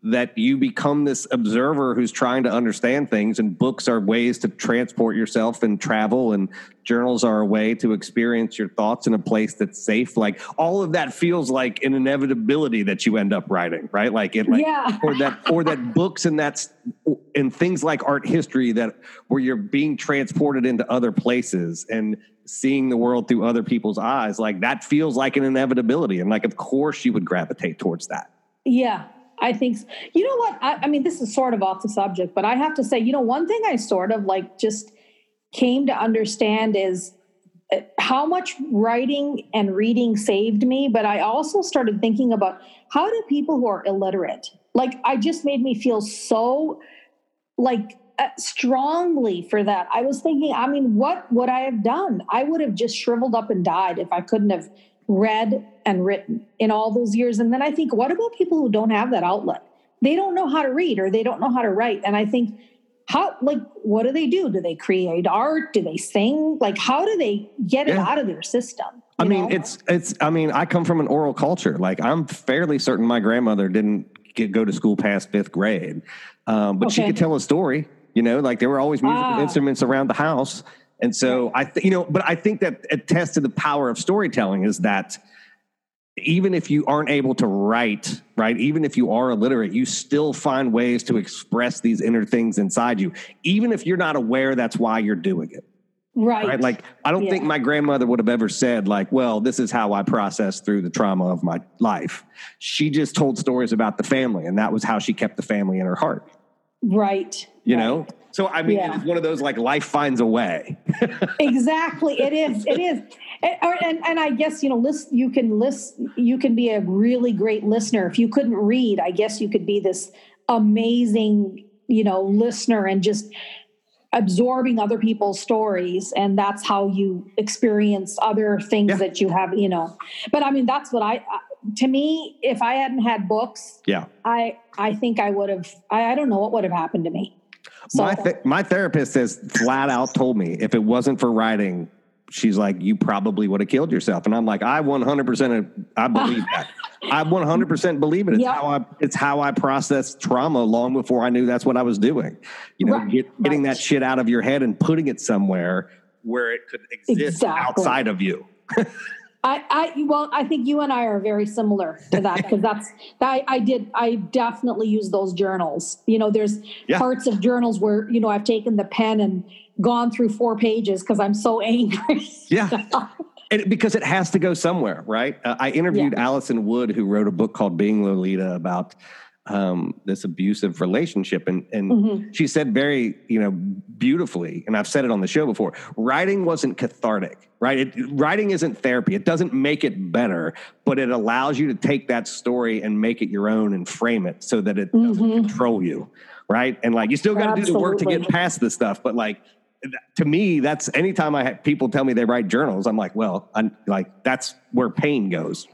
That you become this observer who's trying to understand things, and books are ways to transport yourself and travel, and journals are a way to experience your thoughts in a place that's safe. Like all of that feels like an inevitability that you end up writing, right? Like it, like Yeah. or that or that books and that's and things like art history that where you're being transported into other places and seeing the world through other people's eyes like that feels like an inevitability and like of course you would gravitate towards that Yeah, I think. You know what? I, I mean, this is sort of off the subject, but I have to say, you know, one thing I sort of like just came to understand is uh, how much writing and reading saved me. But I also started thinking about how do people who are illiterate, like, I just made me feel so like uh, strongly for that. I was thinking, I mean, what would I have done? I would have just shriveled up and died if I couldn't have read and written in all those years. And then I think, what about people who don't have that outlet? They don't know how to read or they don't know how to write. And I think, how, like, what do they do? Do they create art? Do they sing? Like, how do they get it out of their system? i mean know? it's it's i mean i come from an oral culture like i'm fairly certain my grandmother didn't get, go to school past fifth grade um, but she could tell a story you know like there were always musical Ah. instruments around the house and so i th- you know but i think that attests to the power of storytelling is that even if you aren't able to write, right, even if you are illiterate, you still find ways to express these inner things inside you, even if you're not aware that's why you're doing it. right. Right. Like, I don't think my grandmother would have ever said, like, well, this is how I process through the trauma of my life. She just told stories about the family, and that was how she kept the family in her heart, right. you right. know? So, I mean, Yeah. it's one of those like life finds a way. exactly it is it is and, and, and i guess you know list you can list you can be a really great listener if you couldn't read i guess you could be this amazing you know listener and just absorbing other people's stories and that's how you experience other things Yeah. that you have you know but i mean that's what i I- to me if i hadn't had books Yeah. i i think i would have I, I don't know what would have happened to me so my th- my therapist has flat out told me if it wasn't for writing, she's like, you probably would have killed yourself. And I'm like, I 100% I believe that. I 100% believe it. It's Yeah. how I it's how I processed trauma long before I knew that's what I was doing. You know, Right, get, getting right. that shit out of your head and putting it somewhere where it could exist Exactly. outside of you. I, I well, I think you and I are very similar to that because that's I, I did I definitely use those journals. You know, there's Yeah. parts of journals where you know I've taken the pen and gone through four pages because I'm so angry. Yeah. And because it has to go somewhere, right? Uh, I interviewed Alisson Wood, who wrote a book called Being Lolita about um, this abusive relationship. And, and Mhm. she said very, you know, beautifully, and I've said it on the show before writing wasn't cathartic, right? It, writing isn't therapy. It doesn't make it better, but it allows you to take that story and make it your own and frame it so that it doesn't Mhm. control you, right? And like, you still got to do the work to get past this stuff, but like, to me, that's anytime I have people tell me they write journals, I'm like, well, I'm like, that's where pain goes.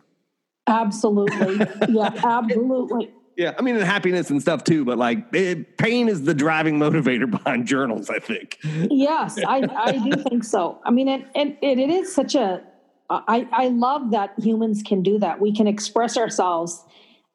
Absolutely. yeah, absolutely. Yeah, I mean, and happiness and stuff too, but like it, pain is the driving motivator behind journals. I think. Yes, I, I do think so. I mean, it, it, it, it is such a, I, I love that humans can do that. We can express ourselves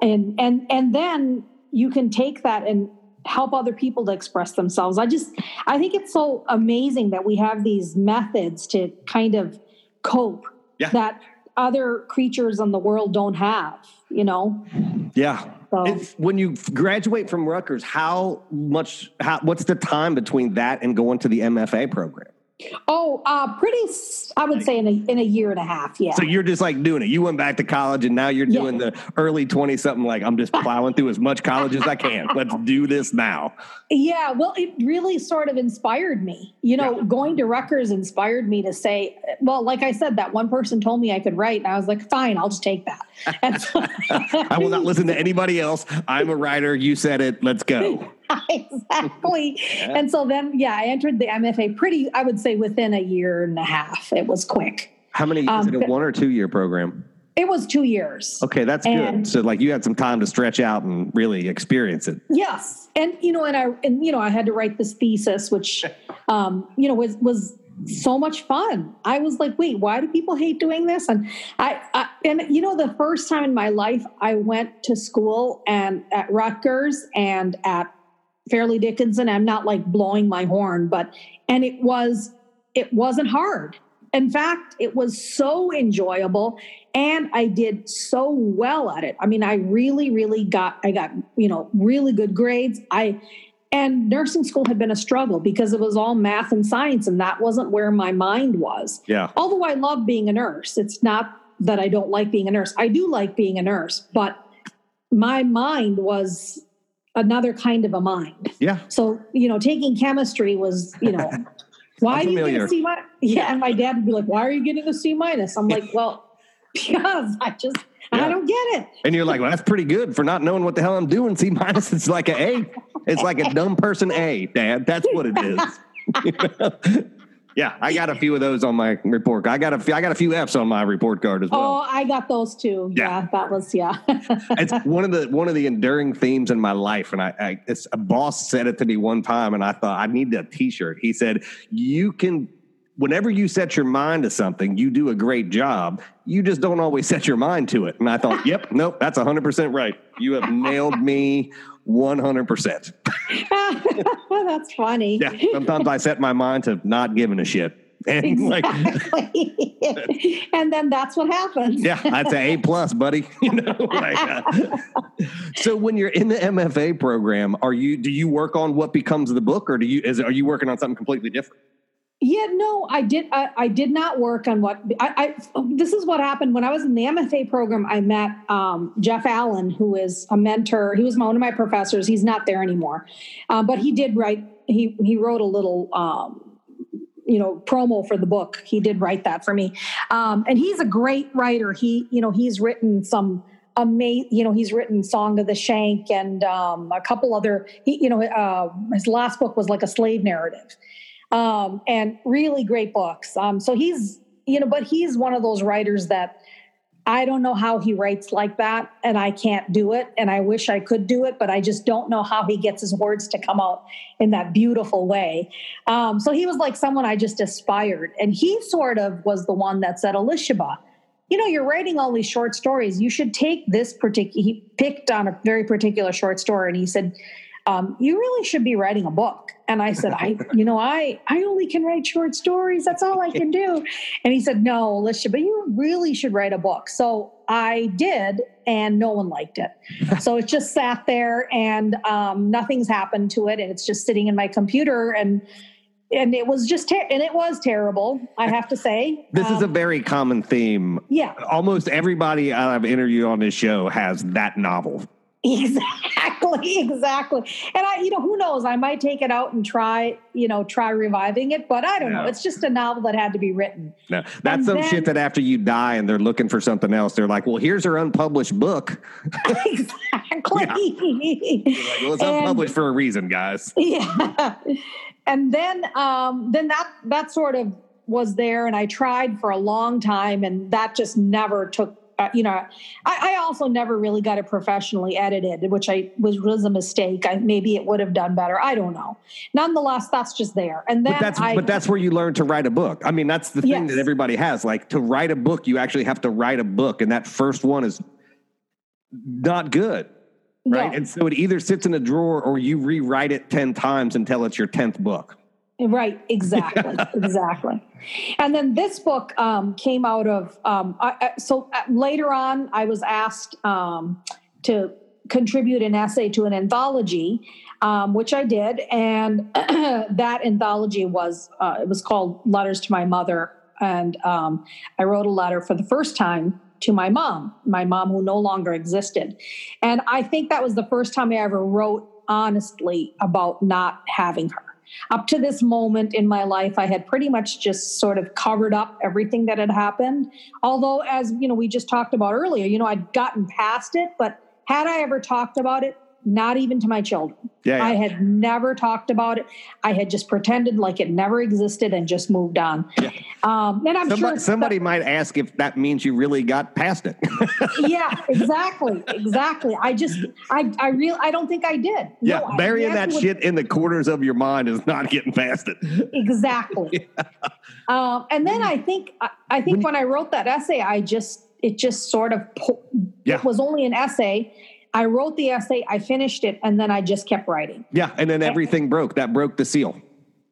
and, and, and then you can take that and help other people to express themselves. I just, I think it's so amazing that we have these methods to kind of cope Yeah. that other creatures in the world don't have, you know? Yeah. So- It's, when you graduate from Rutgers, how much? How, what's the time between that and going to the MFA program? Oh, uh, pretty, I would say in a, in a year and a half. Yeah. So you're just like doing it. You went back to college and now you're Yeah. doing the early 20 something. Like I'm just plowing through as much college as I can. Let's do this now. Yeah, well, it really sort of inspired me. You know, Yeah. going to Rutgers inspired me to say, well, like I said, that one person told me I could write, and I was like, fine, I'll just take that. So- I will not listen to anybody else. I'm a writer. You said it. Let's go. exactly. And so then, yeah, I entered the MFA pretty, I would say, within a year and a half. It was quick. How many? Um, is it a one or two year program? It was two years. Okay, that's good. So like you had some time to stretch out and really experience it. Yes, and you know, and I and you know, I had to write this thesis, which um, you know was was so much fun. I was like, wait, why do people hate doing this? And I, I and you know, the first time in my life I went to school and at Rutgers and at Fairleigh Dickinson. I'm not like blowing my horn, but and it was it wasn't hard. In fact, it was so enjoyable and I did so well at it. I mean, I really, really got, I got, you know, really good grades. I, and nursing school had been a struggle because it was all math and science, and that wasn't where my mind was. Yeah. Although I love being a nurse, it's not that I don't like being a nurse. I do like being a nurse, but my mind was another kind of a mind. Yeah. So, you know, taking chemistry was, you know, why do you get a C minus? Yeah, and my dad would be like, "Why are you getting a C minus?" I'm like, "Well, because I just Yeah. I don't get it." And you're like, well, that's pretty good for not knowing what the hell I'm doing. C minus, it's like a A. It's like a dumb person A, Dad. That's what it is. You know? Yeah, I got a few of those on my report. I got a few, I got a few Fs on my report card as well. Oh, I got those too. Yeah. Yeah, that was yeah. it's one of the one of the enduring themes in my life and I, I it's a boss said it to me one time and i thought i need a t-shirt he said you can whenever you set your mind to something you do a great job. You just don't always set your mind to it. And i thought yep nope that's 100% right. You have nailed me 100% That's funny. yeah sometimes i set my mind to not giving a shit. And like and then that's what happens. yeah that's an a plus buddy. You know like, uh, so when you're in the mfa program are you do you work on what becomes the book or do you is are you working on something completely different Yeah, no, I did. I, I did not work on what I, I. This is what happened when I was in the MFA program. I met um, Jeff Allen, who is a mentor. He was one of my professors. He's not there anymore, um, but he did write. He he wrote a little. Um, you know promo for the book he did write that for me um, and he's a great writer he you know he's written some amazing you know he's written song of the shank and um, a couple other he, you know uh, his last book was like a slave narrative um, and really great books. Um, so he's you know but he's one of those writers that i don't know how he writes like that and i can't do it and i wish i could do it but i just don't know how he gets his words to come out in that beautiful way. Um, so he was like someone i just aspired and he sort of was the one that said Elisheba you know you're writing all these short stories. You should take this particular he picked on a very particular short story and he said um, you really should be writing a book. And i said i you know i i only can write short stories. That's all i can do. And he said no Elisheba but you really should write a book. So i did and no one liked it. So it just sat there and um, nothing's happened to it and it's just sitting in my computer and and it was just ter- and it was terrible i have to say. This is a Um, very common theme. Yeah. Almost everybody i've interviewed on this show has that novel Exactly, exactly. And I, you know, who knows? I might take it out and try, you know, try reviving it, but I don't know. It's just a novel that had to be written. No, that's And some then- shit that after you die and they're looking for something else, they're like, "Well, here's her unpublished book." exactly. well, it's And- unpublished for a reason, guys. yeah and then um then that that sort of was there and i tried for a long time and that just never took uh, you know I, I also never really got it professionally edited which i was was a mistake I, maybe it would have done better i don't know nonetheless that's just there and then But that's I, but that's where you learn to write a book. I mean, that's the thing Yes. that everybody has. Like to write a book, you actually have to write a book, and that first one is not good, right? And so it either sits in a drawer or you rewrite it ten times until it's your tenth book. Right, exactly, exactly. And then this book um, came out of um, I, I, so uh, later on, I was asked um, to contribute an essay to an anthology, um, which I did, and that anthology was uh, it was called Letters to My Mother, and um, I wrote a letter for the first time to my mom, my mom who no longer existed, and I think that was the first time I ever wrote honestly about not having her up to this moment in my life i had pretty much just sort of covered up everything that had happened. Although as you know we just talked about earlier you know i'd gotten past it but had i ever talked about it not even to my children. Yeah, yeah. i had never talked about it. I had just pretended like it never existed and just moved on. Um, and i'm Somebody, sure somebody might ask if that means you really got past it. yeah exactly exactly. I just i i real i don't think i did. Yeah, No, burying that shit in the corners of your mind is not getting past it. exactly. Um, and then i think i, I think when, i wrote that essay i just it just sort of pu- Yeah. it was only an essay i wrote the essay i finished it and then i just kept writing Yeah, and then everything broke. That broke the seal.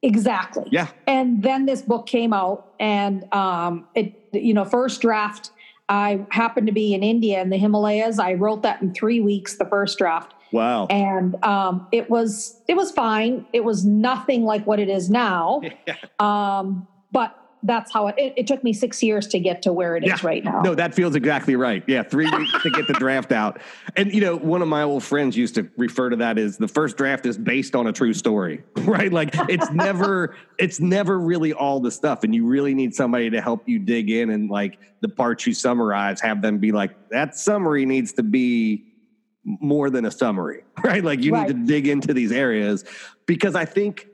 exactly Yeah. and then this book came out and um, it you know first draft i happened to be in india in the himalayas i wrote that in three weeks the first draft Wow. and um, it was it was fine. It was nothing like what it is now, um, but that's how it, it. It took me six years to get to where it is right now. No, that feels exactly right. Yeah, three weeks to get the draft out. And you know, one of my old friends used to refer to that as the first draft is based on a true story, right? Like it's never, it's never really all the stuff, and you really need somebody to help you dig in and like the parts you summarize, have them be like that summary needs to be more than a summary, right? Like you Right. need to dig into these areas because I think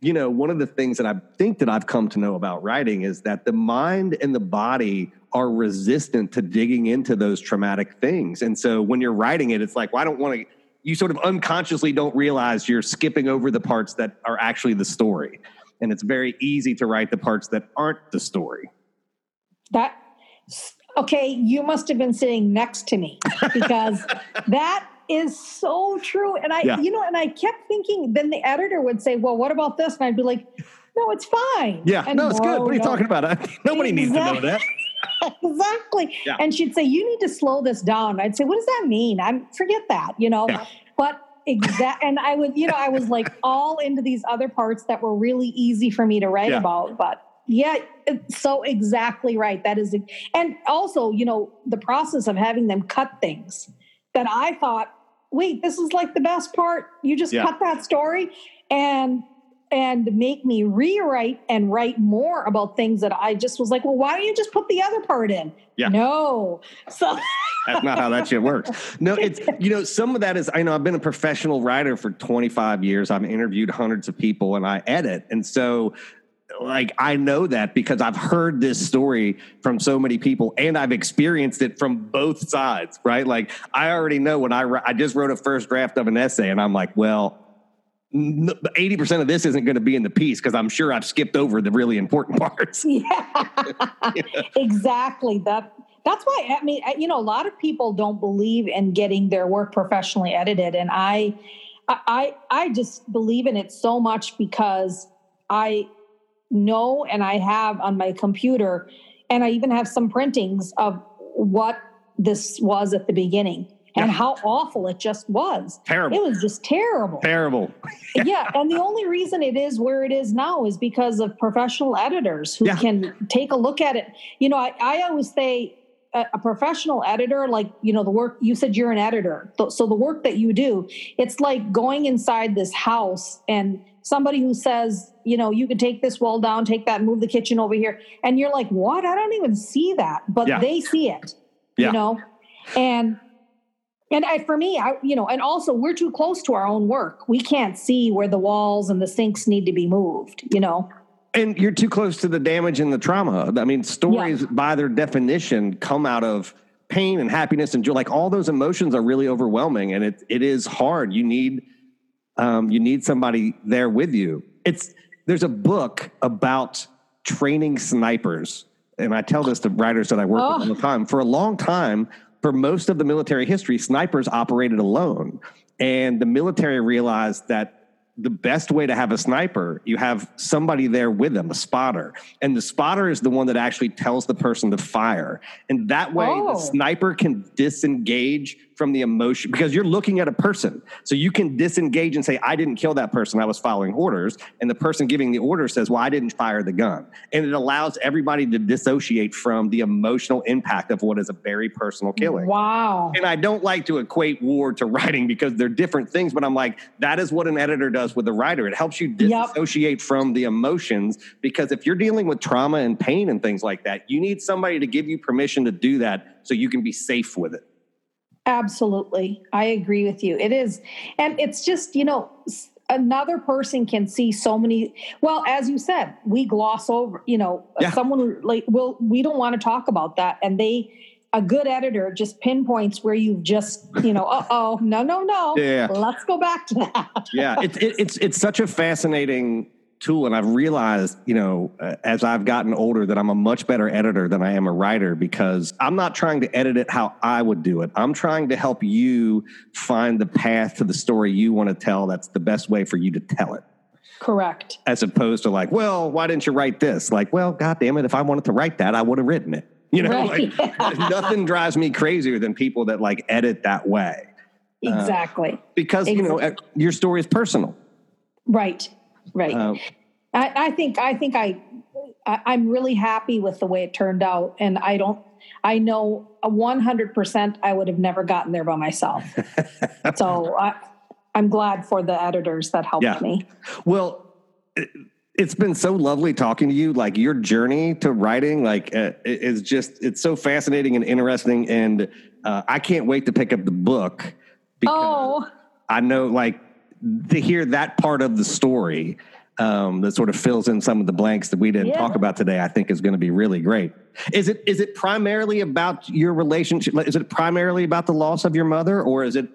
you know, one of the things that I think that I've come to know about writing is that the mind and the body are resistant to digging into those traumatic things. And so when you're writing it, it's like, well, I don't want to, you sort of unconsciously don't realize you're skipping over the parts that are actually the story. And it's very easy to write the parts that aren't the story. That okay, you must have been sitting next to me because that is so true. And I, Yeah. you know, and I kept thinking. Then the editor would say, "Well, what about this?" And I'd be like, "No, it's fine." Yeah, And no, it's good. What are you no. talking about? Nobody needs to know that. exactly. Yeah. And she'd say, "You need to slow this down." I'd say, "What does that mean?" I'm forget that, you know. Yeah. But exact, and I would, you know, I was like all into these other parts that were really easy for me to write Yeah. about. But yeah, so exactly right. That is, and also, you know, the process of having them cut things that I thought, wait, this is like the best part. You just Yeah. cut that story and and make me rewrite and write more about things that I just was like, well, why don't you just put the other part in? Yeah. No. So That's not how that shit works. No, it's you know some of that is I know I've been a professional writer for 25 years. I've interviewed hundreds of people and I edit, and so like I know that because I've heard this story from so many people and I've experienced it from both sides. Right? Like I already know when I I just wrote a first draft of an essay and I'm like, well. Eighty percent of this isn't going to be in the piece because I'm sure I've skipped over the really important parts. yeah, exactly. That that's why I mean, you know, a lot of people don't believe in getting their work professionally edited, and I, I, I just believe in it so much because I know and I have on my computer, and I even have some printings of what this was at the beginning and how awful it just was. Terrible. It was just terrible Terrible. yeah, and the only reason it is where it is now is because of professional editors who Yeah. can take a look at it. You know, I, I always say, a, a professional editor, like, you know, the work you said you're an editor. So the work that you do, it's like going inside this house and somebody who says, you know, you can take this wall down, take that, move the kitchen over here. And you're like, what? I don't even see that. But Yeah. they see it, Yeah. you know? And and I, for me, I, you know, and also we're too close to our own work. We can't see where the walls and the sinks need to be moved, you know? And you're too close to the damage and the trauma. I mean, stories by their definition come out of pain and happiness and joy. Like all those emotions are really overwhelming, and it it is hard. You need um, you need somebody there with you. It's there's a book about training snipers, and I tell this to writers that I work with all the time. For a long time, for most of the military history, snipers operated alone, and the military realized that the best way to have a sniper, you have somebody there with them, a spotter. And the spotter is the one that actually tells the person to fire. And that way, Oh. the sniper can disengage from the emotion because you're looking at a person. So you can disengage and say, I didn't kill that person. I was following orders. And the person giving the order says, Well, I didn't fire the gun. And it allows everybody to dissociate from the emotional impact of what is a very personal killing. Wow. And I don't like to equate war to writing because they're different things, but I'm like, that is what an editor does with a writer. It helps you Yep. from the emotions because if you're dealing with trauma and pain and things like that, you need somebody to give you permission to do that so you can be safe with it. Absolutely. I agree with you. It is. And it's just, you know, another person can see so many well as you said we gloss over you know Yeah. someone like well we don't want to talk about that and they a good editor just pinpoints where you've just you know uh-oh no no no Yeah. let's go back to that yeah, it's it, it's it's such a fascinating tool, and I've realized, you know, uh, as I've gotten older, that I'm a much better editor than I am a writer because I'm not trying to edit it how I would do it. I'm trying to help you find the path to the story you want to tell. That's the best way for you to tell it. correct As opposed to like, well, why didn't you write this? Like, well, God damn it, if I wanted to write that, I would have written it. You know, Right. like, nothing drives me crazier than people that like edit that way exactly because you know your story is personal. right right Uh, I, I think I think I, I I'm really happy with the way it turned out, and I don't. I know 100 percent I would have never gotten there by myself. so I, I'm glad for the editors that helped Yeah. me. Well, it, it's been so lovely talking to you. Like your journey to writing, like uh, it- is just it's so fascinating and interesting, and uh, I can't wait to pick up the book because Oh, I know like to hear that part of the story um, that sort of fills in some of the blanks that we didn't Yeah. talk about today. I think is going to be really great. Is it is it primarily about your relationship? Is it primarily about the loss of your mother, or is it?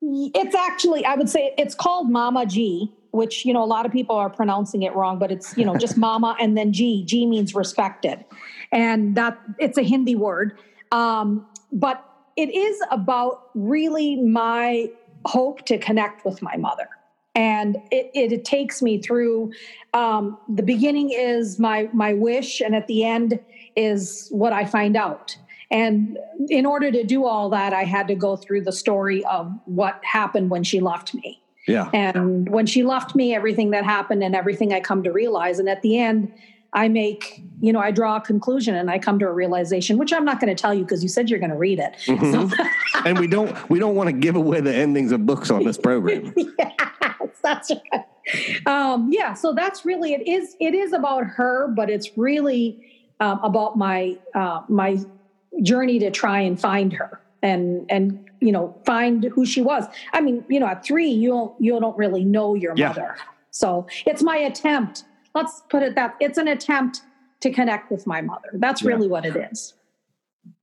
it's actually I would say it's called Mamaji, which you know a lot of people are pronouncing it wrong, but it's you know just Mama and then G. G means respected, and that it's a Hindi word. Um, but it is about really my hope to connect with my mother. And it, it, it takes me through um, the beginning is my my wish, and at the end is what I find out. And in order to do all that, I had to go through the story of what happened when she left me. Yeah, And when she left me, everything that happened and everything I come to realize. And at the end, I make, you know, I draw a conclusion and I come to a realization, which I'm not going to tell you because you said you're going to read it. Mhm. and we don't we don't want to give away the endings of books on this program. yes, that's right. Um, yeah, so that's really it is it is about her, but it's really um, about my uh, my journey to try and find her and and you know find who she was. I mean, you know, at three, you don't you don't really know your Yeah. mother, so it's my attempt. Let's put it that it's an attempt to connect with my mother. That's Yeah. really what it is.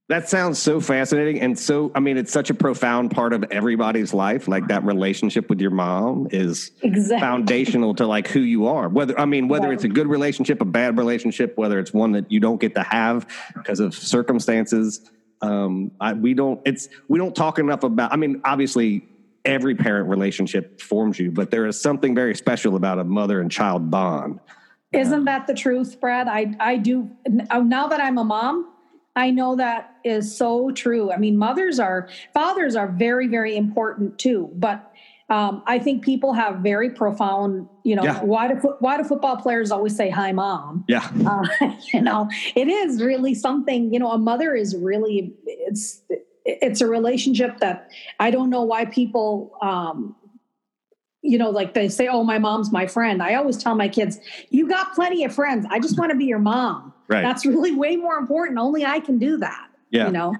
That sounds so fascinating and so I mean it's such a profound part of everybody's life like that relationship with your mom is Exactly. foundational to like who you are whether I mean whether Right. it's a good relationship a bad relationship whether it's one that you don't get to have because of circumstances um I, we don't it's we don't talk enough about I mean obviously every parent relationship forms you but there is something very special about a mother and child bond Isn't that the truth, Brad? I I do now that I'm a mom, I know that is so true. I mean, mothers are fathers are very very important too, but um, I think people have very profound, you know, Yeah. why do why do football players always say "Hi, mom"? Yeah. Uh, you know, it is really something. You know, a mother is really it's it's a relationship that I don't know why people. Um, you know, like they say, "Oh, my mom's my friend." I always tell my kids, "You got plenty of friends. I just want to be your mom." Right. That's really way more important. Only I can do that. Yeah. You know.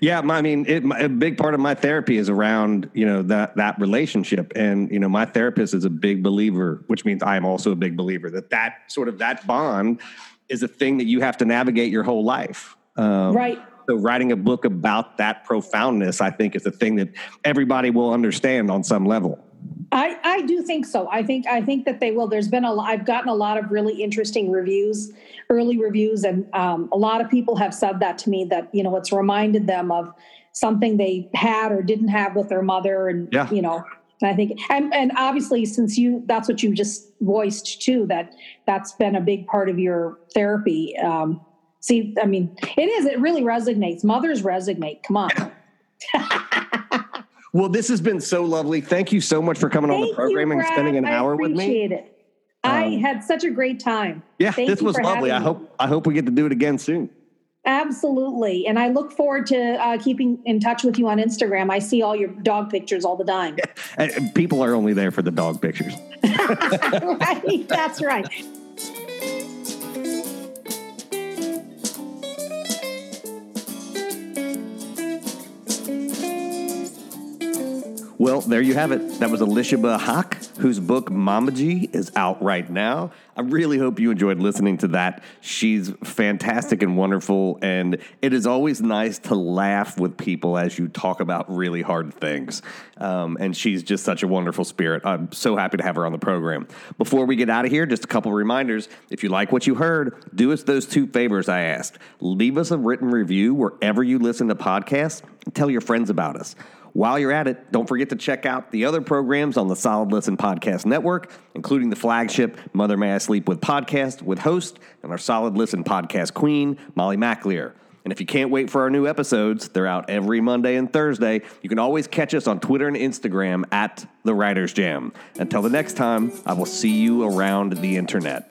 Yeah, I mean, it, a big part of my therapy is around you know that that relationship, and you know, my therapist is a big believer, which means I am also a big believer that that sort of that bond is a thing that you have to navigate your whole life. Um, Right. So, writing a book about that profoundness, I think, is a thing that everybody will understand on some level. I, I do think so. I think I think that they will. There's been a lo- I've gotten a lot of really interesting reviews, early reviews, and um, a lot of people have said that to me that you know it's reminded them of something they had or didn't have with their mother, and Yeah. you know. And I think, and, and obviously, since you that's what you just voiced too, that that's been a big part of your therapy. Um, see, I mean, it is. It really resonates. Mothers resonate. Come on. Well, this has been so lovely. Thank you so much for coming on the program you, and spending an I hour with me. appreciate it. I Um, had such a great time. Yeah, Thank this was lovely. I hope I hope we get to do it again soon. Absolutely. And I look forward to uh, keeping in touch with you on Instagram. I see all your dog pictures all the time. And people are only there for the dog pictures. right. That's right. Well, there you have it. That was Elisheba Haqq, whose book Mamaji is out right now. I really hope you enjoyed listening to that. She's fantastic and wonderful, and it is always nice to laugh with people as you talk about really hard things. Um, and she's just such a wonderful spirit. I'm so happy to have her on the program. Before we get out of here, just a couple reminders. If you like what you heard, do us those two favors I asked. Leave us a written review wherever you listen to podcasts, and tell your friends about us. While you're at it, don't forget to check out the other programs on the Solid Listen Podcast Network, including the flagship Mother May I Sleep With podcast with host and our Solid Listen podcast queen, Molly McAleer. And if you can't wait for our new episodes, they're out every Monday and Thursday. You can always catch us on Twitter and Instagram at The Writers Jam. Until the next time, I will see you around the internet.